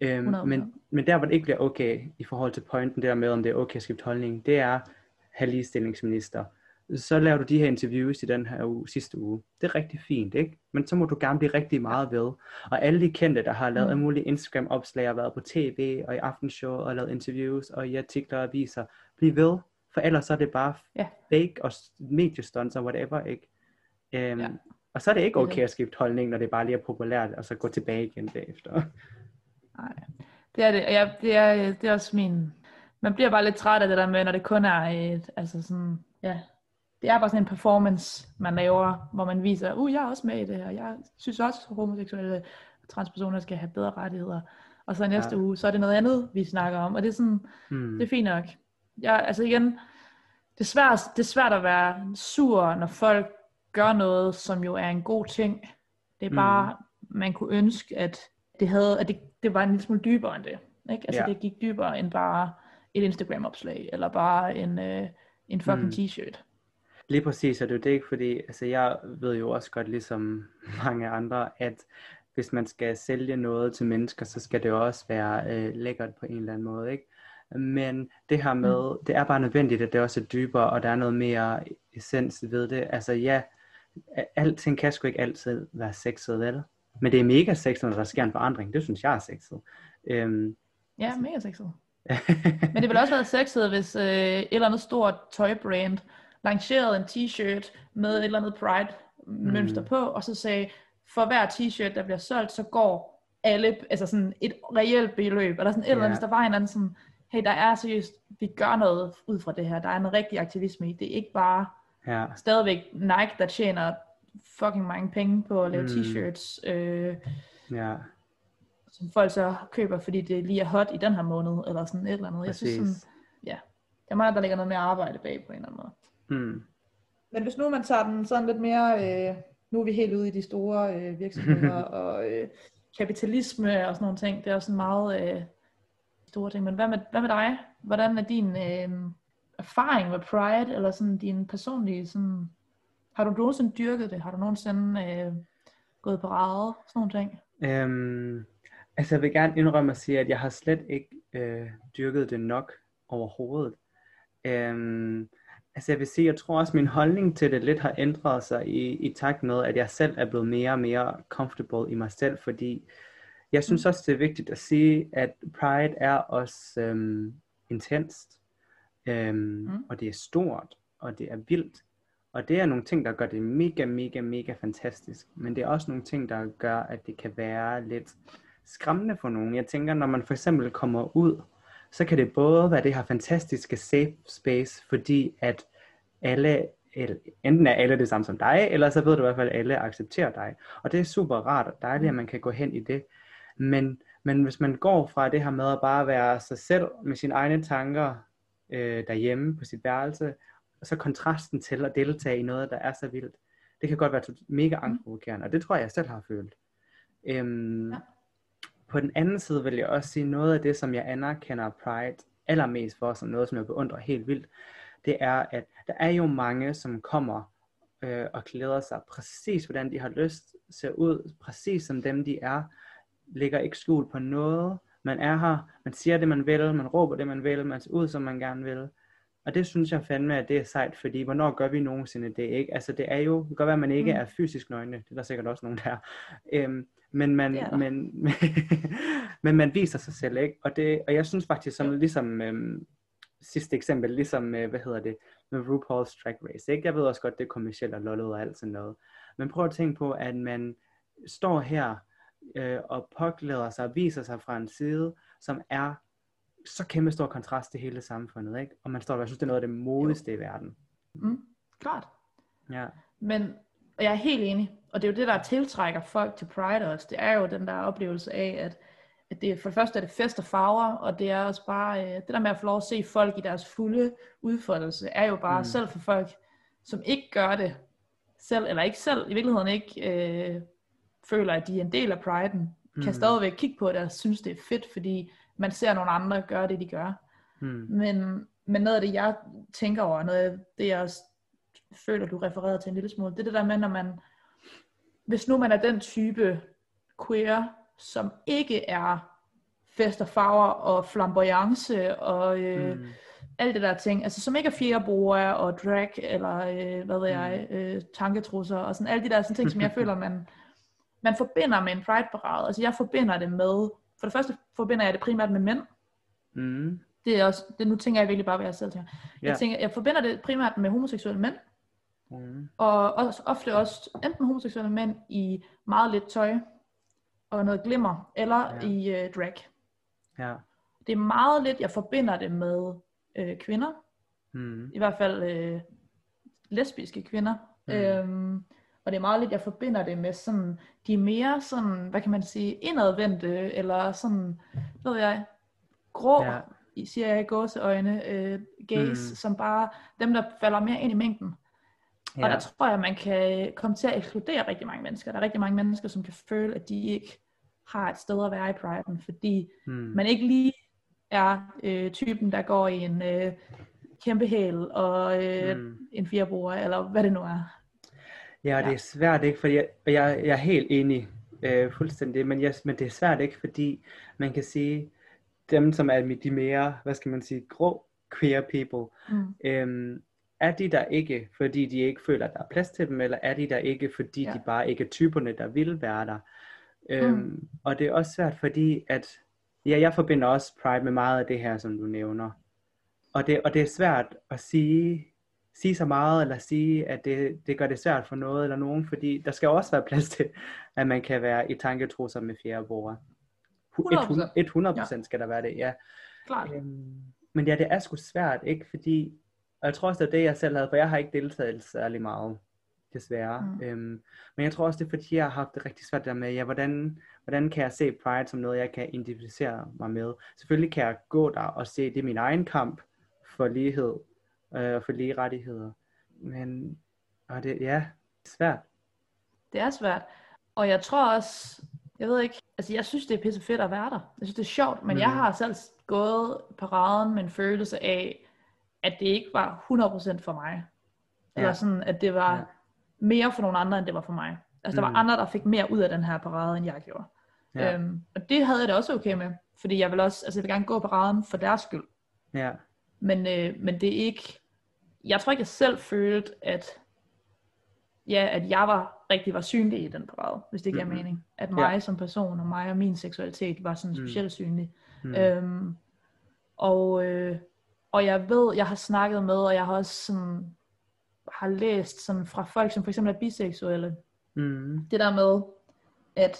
Øhm, men, men der, hvor det ikke bliver okay i forhold til pointen der med, om det er okay at skifte holdning, det er, have ligestillingsminister, så laver du de her interviews i den her uge, sidste uge. Det er rigtig fint, ikke? Men så må du gerne blive rigtig meget ved. Og alle de kendte, der har lavet mm. mulige Instagram-opslag og været på tv og i aftenshow og lavet interviews og i artikler og aviser, bliv ved. For ellers så er det bare yeah. fake og mediestunts og whatever, ikke? Um, ja. Og så er det ikke okay at skifte holdning, når det bare lige er populært, og så gå tilbage igen bagefter. Nej, det er det. Jeg, det, er, det er også min man bliver bare lidt træt af det der med, når det kun er et, altså sådan, ja, det er bare sådan en performance, man laver, hvor man viser, uh, jeg er også med i det her, jeg synes også, at homoseksuelle transpersoner skal have bedre rettigheder. Og så næste ja. uge, så er det noget andet, vi snakker om, og det er sådan, hmm. det er fint nok. Jeg, altså igen, det er, svært, det er svært at være sur, når folk gør noget, som jo er en god ting. Det er bare, mm. man kunne ønske, at det, havde, at det, det var en lille smule dybere end det. Ikke? Altså ja. det gik dybere end bare, et Instagram-opslag, eller bare en, øh, en fucking mm. t-shirt. Lige præcis, og det er det ikke, fordi altså, jeg ved jo også godt, ligesom mange andre, at hvis man skal sælge noget til mennesker, så skal det også være øh, lækkert på en eller anden måde, ikke? Men det her med, mm. det er bare nødvendigt, at det også er dybere, og der er noget mere essens ved det. Altså ja, alting kan sgu ikke altid være sexet, vel? Men det er mega sexet, når der sker en forandring. Det synes jeg er sexet. Øhm, Ja, mega sexet. Men det ville også være sexet, hvis øh, et eller andet stort tøjbrand lancerede en t-shirt med et eller andet Pride-mønster mm. på, og så sagde, for hver t-shirt, der bliver solgt, så går alle, altså sådan et reelt beløb, eller sådan et eller andet, hvis der var en eller anden sådan, hey, der er seriøst, vi gør noget ud fra det her, der er en rigtig aktivisme i, det er ikke bare ja, stadigvæk Nike, der tjener fucking mange penge på at lave Mm. t-shirts, øh, ja, som folk så køber, fordi det lige er hot i den her måned, eller sådan et eller andet. Jeg synes sådan, præcis. ja, det er meget, der ligger noget mere arbejde bag på en eller anden måde. Mm. Men hvis nu man tager den sådan lidt mere, øh, nu er vi helt ude i de store øh, virksomheder og øh, kapitalisme og sådan nogle ting, det er også sådan meget øh, store ting. Men hvad med, hvad med dig? Hvordan er din øh, erfaring med Pride, eller sådan din personlige, sådan, har du nogensinde dyrket det? Har du nogensinde øh, gået på rade? Sådan nogle ting? Øhm, altså jeg vil gerne indrømme at sige, at jeg har slet ikke øh, dyrket det nok overhovedet. Øhm, altså jeg vil sige, jeg tror også, min holdning til det lidt har ændret sig i, i takt med, at jeg selv er blevet mere og mere comfortable i mig selv, fordi jeg synes også, det er vigtigt at sige, at Pride er også øhm, intenst, øhm, Mm. og det er stort, og det er vildt, og det er nogle ting, der gør det mega, mega, mega fantastisk. Men det er også nogle ting, der gør, at det kan være lidt skræmmende for nogen. Jeg tænker, når man for eksempel kommer ud, så kan det både være det her fantastiske safe space, fordi at alle, enten er alle det samme som dig, eller så ved du i hvert fald, at alle accepterer dig. Og det er super rart og dejligt, at man kan gå hen i det. Men, men hvis man går fra det her med at bare være sig selv med sine egne tanker øh, derhjemme på sit værelse, og så kontrasten til at deltage i noget, der er så vildt, det kan godt være mega angstprovokerende, og det tror jeg, jeg selv har følt. Øhm, Ja. På den anden side vil jeg også sige, noget af det, som jeg anerkender Pride allermest for, som noget, som jeg beundrer helt vildt, det er, at der er jo mange, som kommer øh, og klæder sig præcis, hvordan de har lyst, ser ud præcis som dem, de er, lægger ikke skjul på noget, man er her, man siger det, man vil, man råber det, man vil, man ser ud, som man gerne vil. Og det synes jeg fandme, at det er sejt, fordi hvornår gør vi nogensinde det, ikke? Altså det er jo, det kan godt være, at man ikke mm. er fysisk nøgne, det er der sikkert også nogen der. Øhm, men man, der. men, men man viser sig selv, ikke? Og, det, og jeg synes faktisk, som ligesom øhm, sidste eksempel, ligesom, øh, hvad hedder det, med RuPaul's Drag Race, ikke? Jeg ved også godt, det er kommercielt og lollet og alt sådan noget. Men prøv at tænke på, at man står her øh, og påklæder sig og viser sig fra en side, som er så kæmpe stor kontrast til hele samfundet, ikke? Og man står og jeg synes, det er noget af det modigste i verden. Mm, klart. Ja. Men jeg er helt enig, og det er jo det, der tiltrækker folk til Pride også. Det er jo den der oplevelse af, at, at det, for det første er det fest og farver, og det er også bare, øh, det der med at få lov at se folk i deres fulde udfoldelse, er jo bare mm. Mm. selv for folk, som ikke gør det selv, eller ikke selv, i virkeligheden ikke øh, føler, at de er en del af Pride'en, mm. kan Mm. stadigvæk kigge på det og synes, det er fedt, fordi man ser nogle andre gøre det, de gør. Hmm. Men, men noget af det, jeg tænker over, noget af det, jeg også føler, du refererede til en lille smule, det er det der med, når man, hvis nu man er den type queer, som ikke er fest og farver og flamboyance og øh, Mm. alt det der ting, altså som ikke er fjerboer og drag eller øh, hvad ved jeg, øh, tanketrusser og sådan alle de der sådan ting, som jeg føler, man, man forbinder med en pride-parade. Altså jeg forbinder det med, for det første forbinder jeg det primært med mænd, Mm. det er også, det, nu tænker jeg virkelig bare, hvad jeg selv tænker. Jeg, Ja. tænker, jeg forbinder det primært med homoseksuelle mænd, Mm. og også, ofte også enten homoseksuelle mænd i meget lidt tøj, og noget glimmer, eller ja. I øh, drag. Ja. Det er meget lidt, jeg forbinder det med øh, kvinder, Mm. i hvert fald øh, lesbiske kvinder. Mm. Øhm, og det er meget lidt, jeg forbinder det med sådan, de er mere sådan, hvad kan man sige, indadvendte, eller sådan, ved jeg, grå, Ja. siger jeg i gåseøjne, øh, gays. Mm. som bare dem, der falder mere ind i mængden. Ja. Og der tror jeg, man kan komme til at ekskludere rigtig mange mennesker. Der er rigtig mange mennesker, som kan føle, at de ikke har et sted at være i priden, fordi Mm. man ikke lige er øh, typen, der går i en øh, kæmpe hæl og øh, mm. En firebruger, eller hvad det nu er. Ja, og Ja. det er svært ikke, fordi jeg, jeg, jeg er helt enig øh, fuldstændig, men, jeg, men det er svært ikke, fordi man kan sige, dem som er de mere, hvad skal man sige, grå queer people, Mm. øhm, er de der ikke, fordi de ikke føler, at der er plads til dem, eller er de der ikke, fordi Ja. de bare ikke er typerne, der vil være der? Øhm, mm. Og det er også svært, fordi at, ja, jeg forbinder også Pride med meget af det her, som du nævner. Og det, og det er svært at sige, sige så meget, eller sige, at det, det gør det svært for noget eller nogen, fordi der skal også være plads til, at man kan være i tanketrusser med fjerde bror. 100%. 100 ja. skal der være det, ja. Klart. Øhm, men ja, det er sgu svært, ikke? Fordi, og jeg tror også, det er det, jeg selv havde, for jeg har ikke deltaget særlig meget, desværre. Mm. Øhm, men jeg tror også, det er fordi, jeg har haft det rigtig svært der med, ja, hvordan, hvordan kan jeg se Pride som noget, jeg kan identificere mig med? Selvfølgelig kan jeg gå der og se, det er min egen kamp for lighed, øh, og for lige rettigheder. Men og det, ja, det er svært. Det er svært. Og jeg tror også, jeg ved ikke, altså jeg synes, det er pisse fedt at være der. Jeg synes, det er sjovt, men mm. jeg har selv gået paraden med en følelse af, at det ikke var 100% for mig. Ja. Eller sådan, at det var ja. mere for nogle andre, end det var for mig. Altså der mm. var andre, der fik mere ud af den her parade, end jeg gjorde. Ja. Øhm, og det havde jeg det også okay med. Fordi jeg vil også, altså jeg vil gerne gå paraden for deres skyld. Ja. Men, øh, men det er ikke, jeg tror ikke, jeg selv følte, at, ja, at jeg var rigtig var synlig i den parade, hvis det giver mm-hmm. mening. At mig ja. som person, og mig og min seksualitet, var sådan mm. specielt synlig. Mm. Øhm, og, øh, og jeg ved, jeg har snakket med, og jeg har også sådan, har læst sådan fra folk, som for eksempel er biseksuelle. Mm. Det der med, at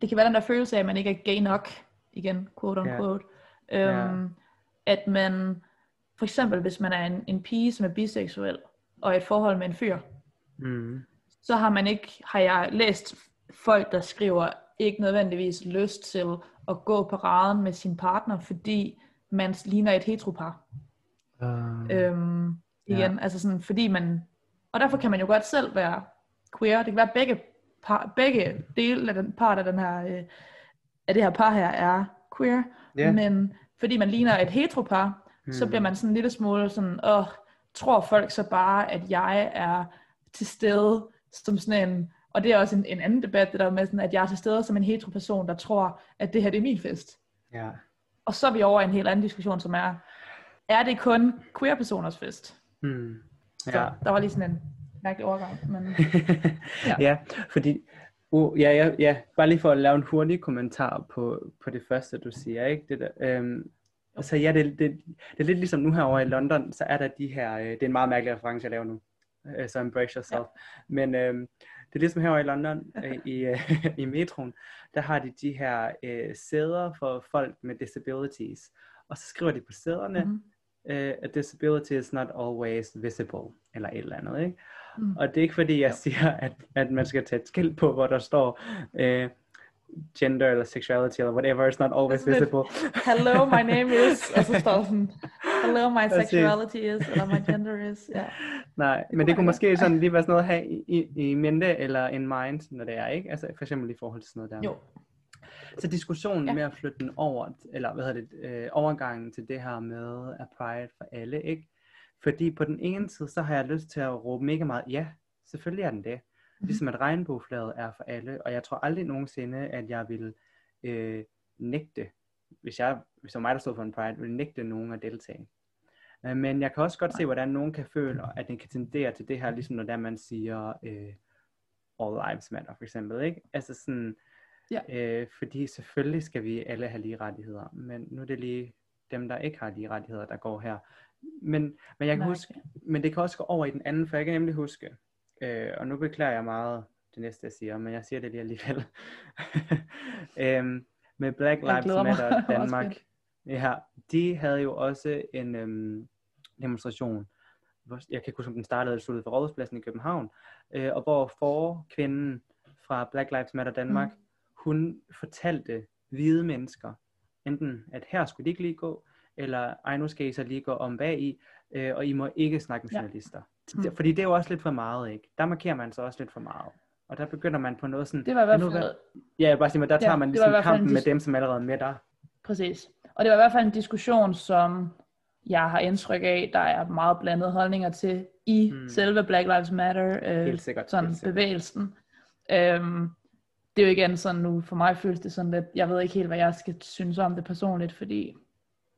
det kan være den der følelse af, at man ikke er gay nok, igen, quote on yeah. Øhm, yeah. At man, for eksempel hvis man er en, en pige, som er biseksuel, og et forhold med en fyr, mm. så har man ikke, har jeg læst folk, der skriver, ikke nødvendigvis lyst til at gå på raden med sin partner, fordi man ligner et heteropar. Uh, øhm, igen, ja. altså sådan, fordi man, og derfor kan man jo godt selv være queer, det kan være begge, par, begge dele af den part af den her, øh, af det her par her er queer, yeah. men fordi man ligner et heteropar, hmm. så bliver man sådan en lille smule sådan, åh, tror folk så bare, at jeg er til stede som sådan en, og det er også en, en anden debat, det der med sådan, at jeg er til stede som en heteroperson, der tror, at det her det er min fest. Ja. Og så er vi over i en helt anden diskussion, som er, er det kun queer-personers fest? Hmm. Ja. Så der var lige sådan en mærkelig overgang. Men, ja. ja, fordi Uh, ja, ja, ja, bare lige for at lave en hurtig kommentar på, på det første, du siger, ikke? Det der, øhm, så ja, det, det, det er lidt ligesom nu herovre i London, så er der de her, øh, det er en meget mærkelig reference, jeg laver nu, øh, så embrace yourself. Ja. Men øhm, det er ligesom herovre i London, øh, i, øh, i metroen, der har de de her øh, sæder for folk med disabilities, og så skriver de på sæderne, mm-hmm. uh, a disability is not always visible, eller et eller andet, ikke? Mm. Og det er ikke fordi, jeg siger, at, at man skal tage et skilt på, hvor der står, uh, gender eller sexuality eller whatever is not always visible. Hello, my name is, og så står sådan, hello, my sexuality is, eller my gender is. Yeah. Nej, men det kunne måske sådan lige være sådan noget at have i, i, i mente eller in mind, når det er, ikke? Altså for eksempel i forhold til sådan noget der. Jo. Så diskussionen ja. med at flytte den over, eller hvad hedder det, øh, overgangen til det her med at pride for alle, ikke? Fordi på den ene side, så har jeg lyst til at råbe mega meget, ja, selvfølgelig er den det. Ligesom at regnbueflaget er for alle, og jeg tror aldrig nogensinde, at jeg vil øh, nægte, hvis jeg, hvis det var mig, der stod for en pride, vil nægte nogen at deltage. Øh, men jeg kan også godt se, hvordan nogen kan føle, at den kan tendere til det her, ligesom når der man siger, øh, all lives matter for eksempel, ikke? Altså sådan, ja. øh, fordi selvfølgelig skal vi alle have lige rettigheder, men nu er det lige dem, der ikke har lige rettigheder, der går her. Men, men jeg kan Nej, huske, men det kan også gå over i den anden, for jeg kan nemlig huske, Øh, og nu beklager jeg meget det næste, jeg siger, men jeg siger det lige alligevel. øhm, med Black Lives Matter Danmark, ja, de havde jo også en øhm, demonstration, jeg kan ikke huske, om den startede eller sluttede for Rådhuspladsen i København, øh, og hvor for kvinden fra Black Lives Matter Danmark, mm. hun fortalte hvide mennesker, enten at her skulle de ikke lige gå, eller ej, nu skal I så lige gå om bag i, øh, og I må ikke snakke med journalister. Mm. Fordi det er jo også lidt for meget, ikke? Der markerer man så også lidt for meget. Og der begynder man på noget sådan... Det var i hvert fald... Ja, jeg bare sige, men der tager ja, man ligesom kampen med dem, som allerede er med der. Præcis. Og det var i hvert fald en diskussion, som jeg har indtryk af, der er meget blandede holdninger til i mm. selve Black Lives Matter øh, helt sikkert, sådan helt sikkert. bevægelsen. Øhm, det er jo igen sådan nu, for mig føles det sådan lidt, jeg ved ikke helt, hvad jeg skal synes om det personligt, fordi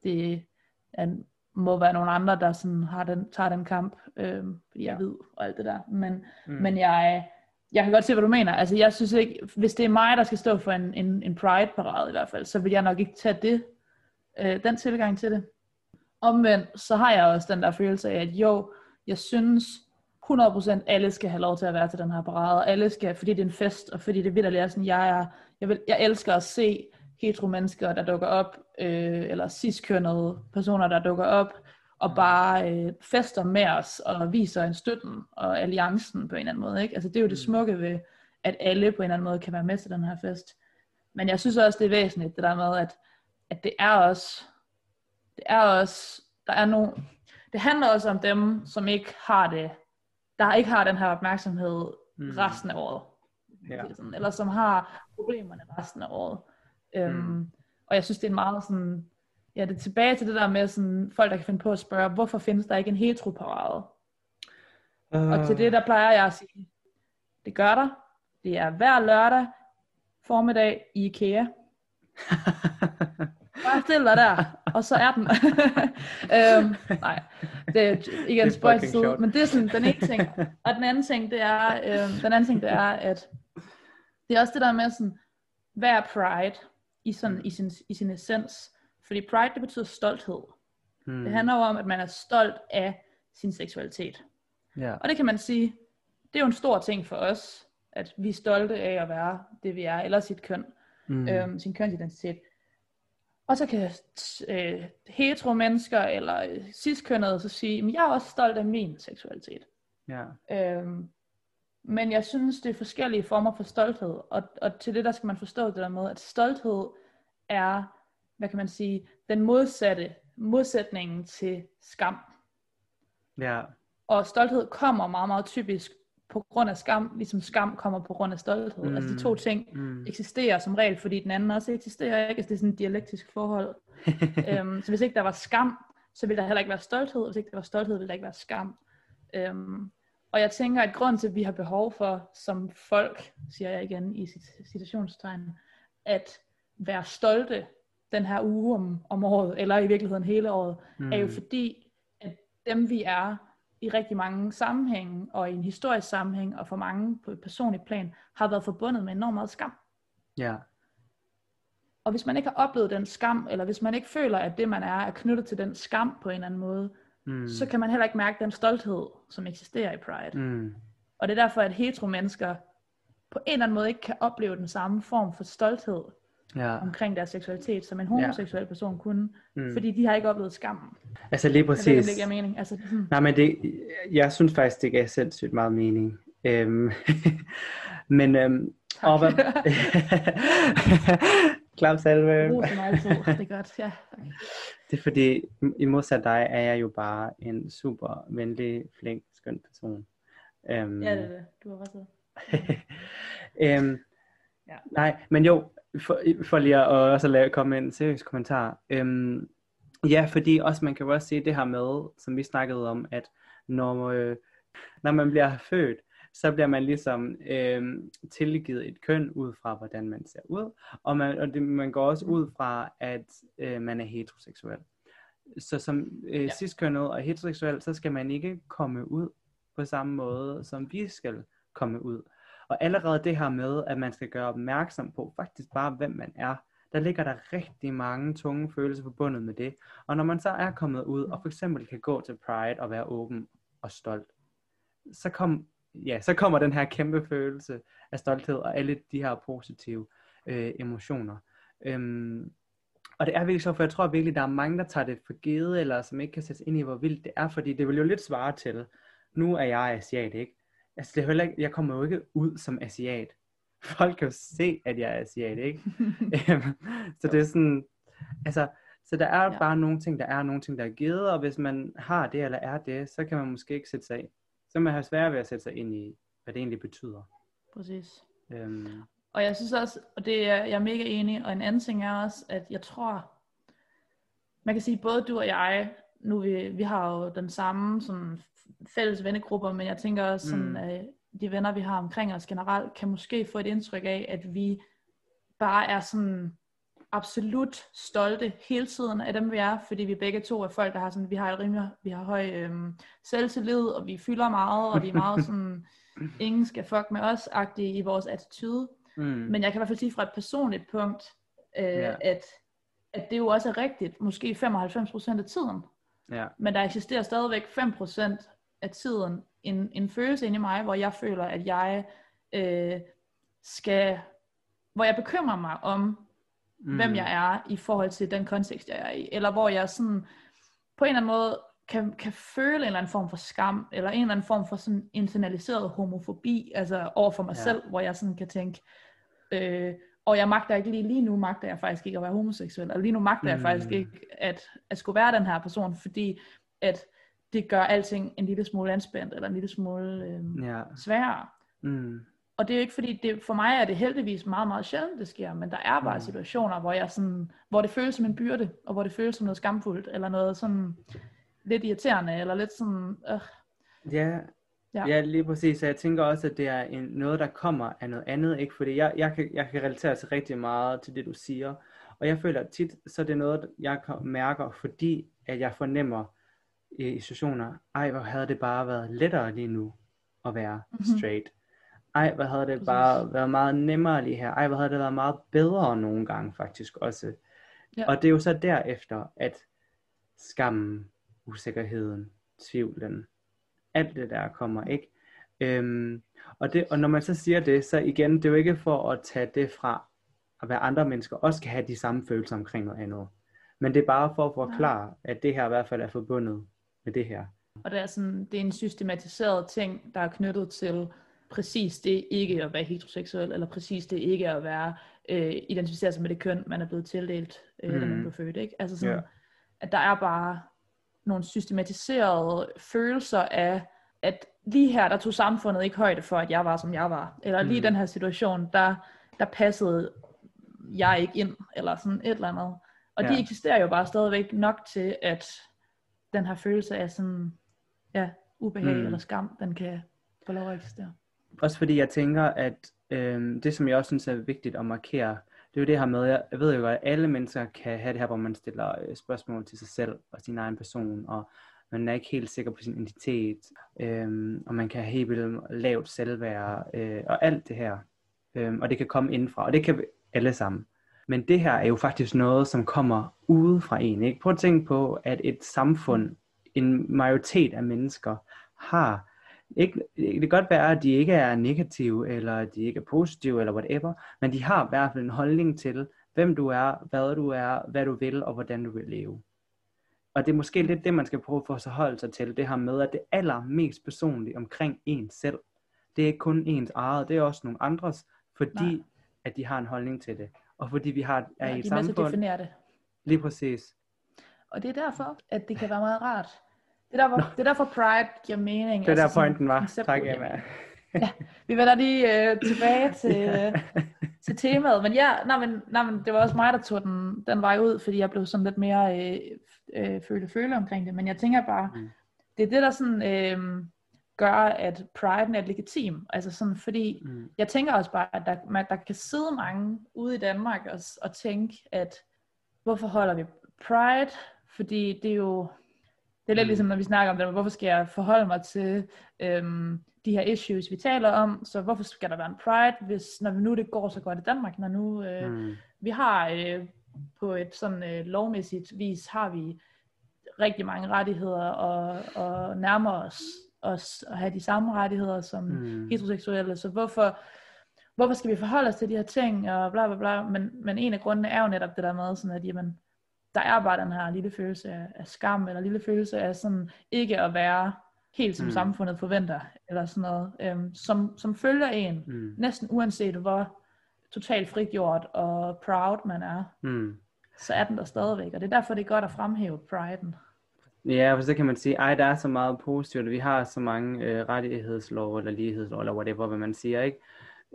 det er må være nogle andre, der sådan har den, tager den kamp, øh, fordi jeg ja. ved og alt det der. Men, mm. men jeg, jeg kan godt se, hvad du mener. Altså, jeg synes ikke, hvis det er mig, der skal stå for en, en, en Pride-parade i hvert fald, så vil jeg nok ikke tage det, øh, den tilgang til det. Omvendt, så har jeg også den der følelse af, at jo, jeg synes 100% alle skal have lov til at være til den her parade, og alle skal, fordi det er en fest, og fordi det vildt er sådan, jeg er, jeg, vil, jeg elsker at se hetero mennesker, der dukker op, øh, eller ciskønnede personer, der dukker op, og mm. bare øh, fester med os, og viser en støtten og alliancen på en eller anden måde. Ikke? Altså det er jo det mm. smukke ved, at alle på en eller anden måde kan være med til den her fest. Men jeg synes også, det er væsentligt, det der med, at, at det er også, det er også, der er nogle, det handler også om dem, som ikke har det, der ikke har den her opmærksomhed mm. resten af året. Ja. Eller som har problemerne resten af året. Øhm, mm. Og jeg synes, det er en meget sådan, ja, det er tilbage til det der med sådan, folk, der kan finde på at spørge, hvorfor findes der ikke en heteroparade? Uh. Og til det, der plejer jeg at sige, det gør der. Det er hver lørdag formiddag i IKEA. Bare stil dig der, og så er den. øhm, nej, det er ikke en spøjt men det er sådan den ene ting. Og den anden ting, det er, øhm, den anden ting, det er, at det er også det der med sådan, hvad er pride i, sådan, i, sin, i sin essens? Fordi pride, det betyder stolthed. Hmm. Det handler jo om, at man er stolt af sin seksualitet. Ja. Og det kan man sige, det er jo en stor ting for os, at vi er stolte af at være det, vi er, eller sit køn, mm. øhm, sin kønsidentitet. Og så kan øh, hetero mennesker eller øh, ciskønnede så sige, at jeg er også stolt af min seksualitet. Ja. Øhm, men jeg synes, det er forskellige former for stolthed. Og, og til det der skal man forstå det der med, at stolthed er, hvad kan man sige, den modsatte, modsætningen til skam. Ja. Og stolthed kommer meget, meget typisk på grund af skam, ligesom skam kommer på grund af stolthed. Mm. Altså de to mm. ting mm. eksisterer som regel, fordi den anden også eksisterer ikke. Altså det er sådan et dialektisk forhold. øhm, så hvis ikke der var skam, så ville der heller ikke være stolthed, og hvis ikke der var stolthed, ville der ikke være skam. Øhm, og jeg tænker, at grund til, at vi har behov for, som folk, siger jeg igen i citationstegn, at være stolte den her uge om, om året, eller i virkeligheden hele året, mm. er jo fordi, at dem vi er, i rigtig mange sammenhænge, og i en historisk sammenhæng, og for mange på et personligt plan, har været forbundet med enormt meget skam. Ja. Og hvis man ikke har oplevet den skam, eller hvis man ikke føler, at det man er, er knyttet til den skam på en eller anden måde, mm. så kan man heller ikke mærke den stolthed, som eksisterer i Pride. Mm. Og det er derfor, at hetero mennesker på en eller anden måde ikke kan opleve den samme form for stolthed ja. omkring deres seksualitet, som en homoseksuel ja. person kunne, mm. fordi de har ikke oplevet skam. Altså lige præcis. Jeg ved, det giver mening. Altså, hmm. Nej, men det, jeg synes faktisk, det giver sindssygt meget mening. Øhm, men øhm, og hvad... Klap salve. det er godt, ja. Det er fordi, i modsat dig, er jeg jo bare en super venlig, flink, skøn person. Øhm, ja, det er det. Du har ret øhm, ja. Nej, men jo, for, for lige at også lave, komme med en seriøs kommentar. Øhm, ja, fordi også man kan jo også sige det her med, som vi snakkede om, at når, øh, når man bliver født, så bliver man ligesom øh, tilgivet et køn ud fra, hvordan man ser ud, og man, og det, man går også ud fra, at øh, man er heteroseksuel. Så som øh, ja. ciskønnet og heteroseksuel, så skal man ikke komme ud på samme måde, som vi skal komme ud. Og allerede det her med, at man skal gøre opmærksom på faktisk bare, hvem man er, der ligger der rigtig mange tunge følelser forbundet med det. Og når man så er kommet ud, og for eksempel kan gå til Pride og være åben og stolt, så, kom, ja, så kommer den her kæmpe følelse af stolthed og alle de her positive øh, emotioner. Øhm, og det er virkelig så, for jeg tror virkelig, der er mange, der tager det for givet, eller som ikke kan sætte ind i, hvor vildt det er, fordi det vil jo lidt svare til, nu er jeg asiat, ikke? altså det er heller ikke, jeg kommer jo ikke ud som asiat. Folk kan jo se, at jeg er asiat, ikke? Øhm, så det er sådan, altså, så der er ja. bare nogle ting, der er nogle ting, der er givet, og hvis man har det eller er det, så kan man måske ikke sætte sig. Så man har svært ved at sætte sig ind i, hvad det egentlig betyder. Præcis. Øhm. Og jeg synes også, og det er, jeg er mega enig, og en anden ting er også, at jeg tror, man kan sige, både du og jeg, nu vi, vi har jo den samme sådan fælles vennegrupper, men jeg tænker også sådan, mm. at de venner, vi har omkring os generelt, kan måske få et indtryk af, at vi bare er sådan absolut stolte hele tiden af dem, vi er, fordi vi begge to er folk, der har sådan, vi har et rimelig, vi har høj øhm, selvtillid, og vi fylder meget, og vi er meget sådan, ingen skal fuck med os, agtige i vores attitude. Mm. Men jeg kan i hvert fald sige fra et personligt punkt, øh, Ja. at, at det jo også er rigtigt, måske 95% af tiden. Ja. Men der eksisterer stadigvæk 5% af tiden en, en følelse inde i mig, hvor jeg føler, at jeg øh, skal, hvor jeg bekymrer mig om, mm. hvem jeg er i forhold til den kontekst, jeg er i. Eller hvor jeg sådan på en eller anden måde kan, kan føle en eller anden form for skam, eller en eller anden form for sådan internaliseret homofobi, altså over for mig Ja. selv, hvor jeg sådan kan tænke, øh, og jeg magter ikke lige, lige nu magter jeg faktisk ikke at være homoseksuel, og lige nu magter jeg Mm. faktisk ikke at, at skulle være den her person, fordi at det gør alting en lille smule anspændt, eller en lille smule øh, Ja. sværere. Mm. Og det er jo ikke fordi, det, for mig er det heldigvis meget, meget sjældent, det sker, men der er bare Mm. situationer, hvor, jeg sådan, hvor det føles som en byrde, og hvor det føles som noget skamfuldt, eller noget sådan lidt irriterende, eller lidt sådan, øh, Ja, Ja. ja. lige præcis. Så jeg tænker også, at det er en, noget, der kommer af noget andet, ikke? Fordi jeg, jeg, kan, jeg kan relatere til rigtig meget til det, du siger. Og jeg føler at tit, så er det noget, jeg mærker, fordi at jeg fornemmer i, i situationer, ej, hvor havde det bare været lettere lige nu at være Mhm. straight. Ej, hvor havde det bare været meget nemmere lige her. Ej, hvor havde det været meget bedre nogle gange faktisk også. Ja. Og det er jo så derefter, at skammen, usikkerheden, tvivlen, alt det der kommer, ikke? Øhm, og, det, og når man så siger det, så igen, det er jo ikke for at tage det fra, at være andre mennesker også kan have de samme følelser omkring noget andet. Men det er bare for at forklare, at det her i hvert fald er forbundet med det her. og det er, sådan, det er en systematiseret ting, der er knyttet til præcis det ikke at være heteroseksuel, eller præcis det ikke at være øh, identificeret sig med det køn, man er blevet tildelt, øh, mm. da man Mhm. blev født. Ikke? Altså sådan, Ja. at der er bare nogle systematiserede følelser af, at lige her, der tog samfundet ikke højde for, at jeg var, som jeg var. Eller lige i Mhm. den her situation, der, der passede jeg ikke ind, eller sådan et eller andet. Og de Ja. eksisterer jo bare stadigvæk nok til, at den her følelse af sådan, ja, ubehag Mm. mm. eller skam, den kan få lov at eksistere. Også fordi jeg tænker, at øh, det som jeg også synes er vigtigt at markere, det er jo det her med, jeg, ved jo godt, at alle mennesker kan have det her, hvor man stiller øh, spørgsmål til sig selv og sin egen person, og man er ikke helt sikker på sin identitet, øh, og man kan have helt vildt lavt selvværd, øh, og alt det her. Øh, og det kan komme indenfra, og det kan vi alle sammen. Men det her er jo faktisk noget, som kommer ude fra en. Ikke? Prøv at tænke på, at et samfund, en majoritet af mennesker, har ikke, det kan godt være, at de ikke er negative, eller at de ikke er positive, eller whatever, men de har i hvert fald en holdning til, hvem du er, hvad du er, hvad du vil, og hvordan du vil leve. Og det er måske lidt det, man skal prøve for at holde sig til, det her med, at det allermest personlige omkring en selv, det er ikke kun ens eget, det er også nogle andres, fordi Nej. At de har en holdning til det. Og fordi vi har, er Ja, i et er samfund, det. lige præcis. Og det er derfor, at det kan være meget rart. Det er derfor, det er derfor Pride giver mening. Det er der sådan pointen var. Tak Emma. Vi vender lige øh, tilbage til, øh, til temaet, men ja, nej, men, nej, men det var også mig, der tog den, den vej ud, fordi jeg blev sådan lidt mere øh, øh, føle-føle omkring det, men jeg tænker bare, Mm. mm. det er det, der sådan øh, gør, at priden er legitim, altså sådan, fordi Mm. jeg tænker også bare, at der, man, der kan sidde mange ude i Danmark og, og tænke, at hvorfor holder vi pride, fordi det er jo, det er lidt Mm. ligesom, når vi snakker om det, hvorfor skal jeg forholde mig til øhm, de her issues, vi taler om, så hvorfor skal der være en pride, hvis når vi nu det går så godt i Danmark, når nu øh, mm. Vi har øh, på et sådan øh, lovmæssigt vis, har vi rigtig mange rettigheder, og, og nærmer os, os at have de samme rettigheder som. Mm. heteroseksuelle, så hvorfor, hvorfor skal vi forholde os til de her ting, og bla bla bla, men, men en af grundene er jo netop det der med, sådan at jamen, der er bare den her lille følelse af, af skam, eller lille følelse af sådan ikke at være helt som Mm. samfundet forventer, eller sådan noget, øhm, som, som følger en, Mm. næsten uanset hvor totalt frigjort og proud man er, Mm. så er den der stadigvæk, og det er derfor, det er godt at fremhæve priden. Ja, for så kan man sige, ej, der er så meget positivt, vi har så mange øh, rettighedslov eller lighedslov, eller whatever, hvad man siger, ikke?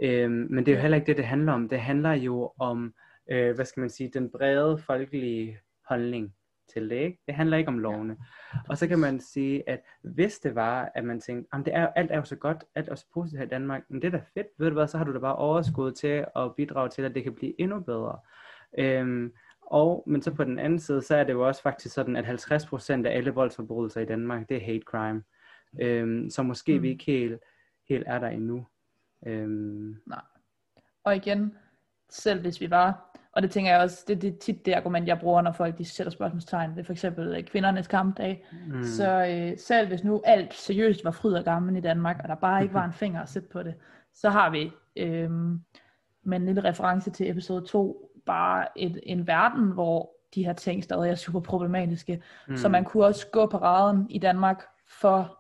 Øhm, men det er jo heller ikke det, det handler om. Det handler jo om, øh, hvad skal man sige, den brede folkelige holdning til det, ikke? Det handler ikke om lovene. Og så kan man sige, at hvis det var, at man tænkte, jamen det er, alt er jo så godt, alt er så positivt her i Danmark, men det er da fedt, ved du hvad, så har du da bare overskud til at bidrage til, at det kan blive endnu bedre. Øhm, og, men så på den anden side, så er det jo også faktisk sådan, at 50% af alle voldsforbrydelser i Danmark, det er hate crime. Øhm, så måske. Mm. vi ikke helt, helt er der endnu. Øhm, Nej. Og igen, selv hvis vi var, og det tænker jeg også, det, det er tit det argument, jeg bruger, når folk de sætter spørgsmålstegn ved for eksempel øh, kvindernes kampdag. Mm. Så øh, selv hvis nu alt seriøst var fryd og gammel i Danmark, og der bare ikke var en finger at sætte på det, så har vi øh, med en lille reference til episode 2, bare et, en verden, hvor de her ting stadig er super problematiske. Mm. Så man kunne også gå på raden i Danmark for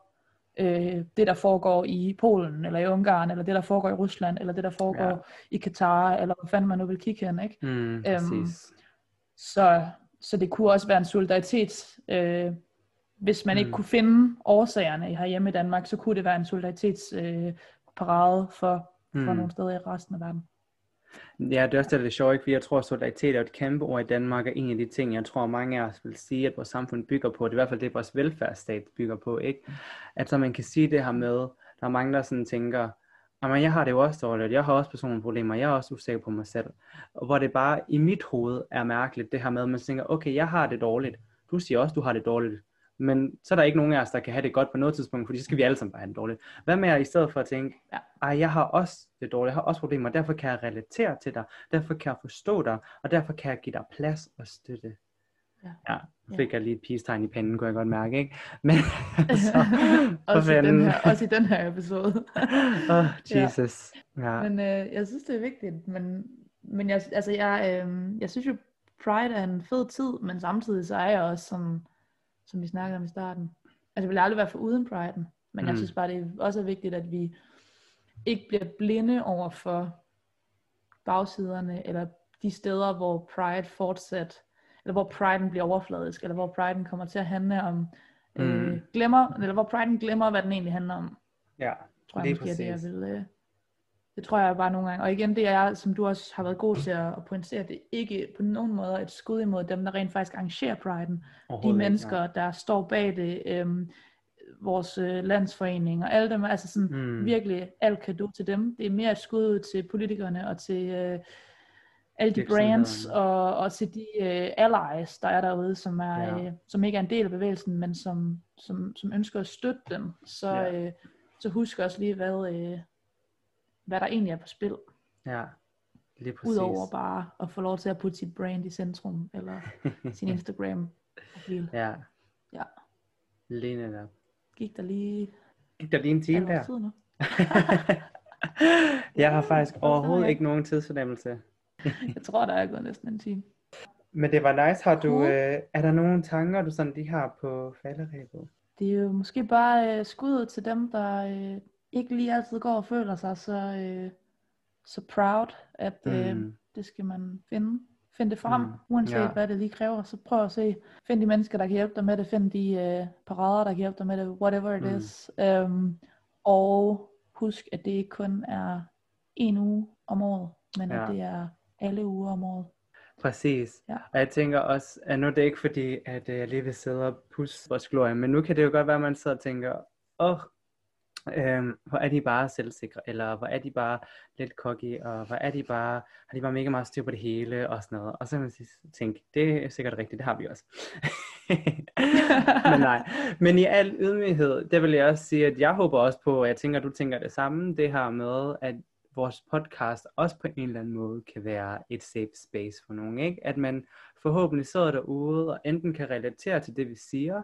øh, det, der foregår i Polen, eller i Ungarn, eller det, der foregår i Rusland, eller det, der foregår ja. i Katar, eller hvad fanden man nu vil kigge hen, ikke? mm, Øhm, præcis. så, så det kunne også være en solidaritet, øh, hvis man mm. ikke kunne finde årsagerne herhjemme i Danmark, så kunne det være en solidaritetsparade øh, parade for, for Mm. nogle steder i resten af verden. Ja, det er også det, der er sjovt, ikke? fordi jeg tror, at solidaritet er et kæmpe ord i Danmark, og en af de ting, jeg tror, mange af os vil sige, at vores samfund bygger på, det er i hvert fald det, vores velfærdsstat bygger på, ikke? At så man kan sige det her med, der er mange, der sådan tænker, men jeg har det jo også dårligt, jeg har også personlige problemer, jeg er også usikker på mig selv. Og hvor det bare i mit hoved er mærkeligt, det her med, at man tænker, okay, jeg har det dårligt, du siger også, du har det dårligt, men så er der ikke nogen af os, der kan have det godt på noget tidspunkt, fordi så skal vi alle sammen bare have det dårligt. Hvad med at i stedet for at tænke, Ja. ej, jeg har også det dårligt, jeg har også problemer, derfor kan jeg relatere til dig, derfor kan jeg forstå dig, og derfor kan jeg give dig plads og støtte. Ja. Ja, fik jeg lige et peace-tegn i panden, kunne jeg godt mærke, ikke? Men altså, for også, i den her, også i den her episode. Oh, Jesus. Ja. Men øh, jeg synes, det er vigtigt. Men, men jeg, altså, jeg, øh, jeg synes jo, Pride er en fed tid, men samtidig så er jeg også, som, som vi snakkede om i starten, altså jeg vil aldrig være for uden Pride'en. Men mm. jeg synes bare, det er også er vigtigt, at vi ikke bliver blinde over for bagsiderne, eller de steder, hvor Pride fortsat, eller hvor Pride'en bliver overfladisk, eller hvor Pride'en kommer til at handle om, øh, Mm. glemmer, eller hvor Pride'en glemmer, hvad den egentlig handler om ja, tror jeg måske er det, jeg præcis. vil... Øh, det tror jeg bare nogle gange. Og igen, det er, som du også har været god til at, at pointere, det er ikke på nogen måde et skud imod dem, der rent faktisk arrangerer Pride'en. De ikke, mennesker, nej. der står bag det, øhm, vores øh, landsforening og alle dem, altså sådan Mm. virkelig alt kado til dem. Det er mere et skud ud til politikerne og til øh, alle de brands og, og til de øh, allies, der er derude, som, er, Ja. øh, som ikke er en del af bevægelsen, men som, som, som ønsker at støtte dem. Så, Ja. øh, så husk også lige, hvad, øh, hvad der egentlig er på spil, Ja, lige præcis. udover bare at få lov til at putte sit brand i centrum, eller sin Instagram. profil. ja, Ja, lige netop. gik der lige Gik der lige en time der? tid nu? jeg har faktisk overhovedet ikke nogen tidsfornemmelse. Jeg tror, der er gået næsten en time. Men det var nice. Har du, Cool. øh, er der nogle tanker, du sådan lige har på falderæbet? Det er jo måske bare øh, skuddet til dem, der øh, ikke lige altid går og føler sig så, øh, så proud, at øh, Mm. det skal man finde. Find det frem, Mm, uanset ja. hvad det lige kræver. Så prøv at se, find de mennesker, der kan hjælpe dig med det. Find de øh, parader, der kan hjælpe dig med det. Whatever it Mm. is. Um, og husk, at det ikke kun er en uge om året, men Ja. at det er alle uger om året. Præcis. Ja. Og jeg tænker også, at nu er det ikke fordi, at øh, jeg lige vil sidde og pusse vores glorie, men nu kan det jo godt være, at man sidder og tænker, åh, oh, øhm, hvor er de bare selvsikre, eller hvor er de bare lidt cocky, og hvor er de bare, har de bare mega meget styr på det hele, og sådan noget. Og så kan man tænke, det er sikkert rigtigt, det har vi også. men nej, men i al ydmyghed, det vil jeg også sige, at jeg håber også på, og jeg tænker, at du tænker det samme, det her med, at vores podcast også på en eller anden måde kan være et safe space for nogen, ikke? At man forhåbentlig sidder derude og enten kan relatere til det, vi siger,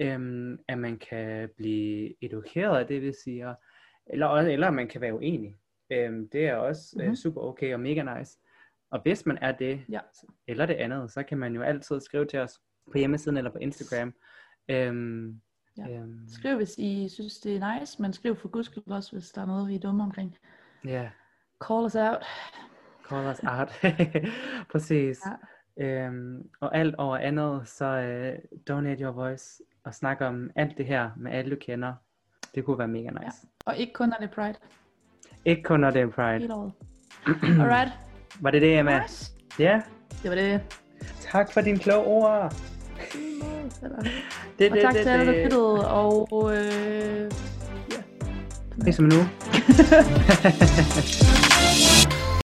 øhm, at man kan blive edukeret af det, vi siger, eller, eller man kan være uenig. Øhm, det er også mm-hmm. øh, Mhm. super okay og mega nice. Og hvis man er det, Ja. eller det andet, så kan man jo altid skrive til os på hjemmesiden eller på Instagram. Øhm, Ja. øhm, Skriv, hvis I synes, det er nice, men skriv for guds skyld også, hvis der er noget, vi er dumme omkring. yeah. Call us out. Call us out. Præcis. Ja. Øhm, og alt over andet, så øh, donate your voice og snak om alt det her med alle, du kender. Det kunne være mega nice. Ja. Og ikke kun når det er Pride. Ikke kun når det er Pride. Hele året. Alright. Var det det, Emma? Nice. Ja. Det var det. Tak for dine kloge ord. Det, Og tak til alle, der lyttede, og øh, ja. Det er som nu.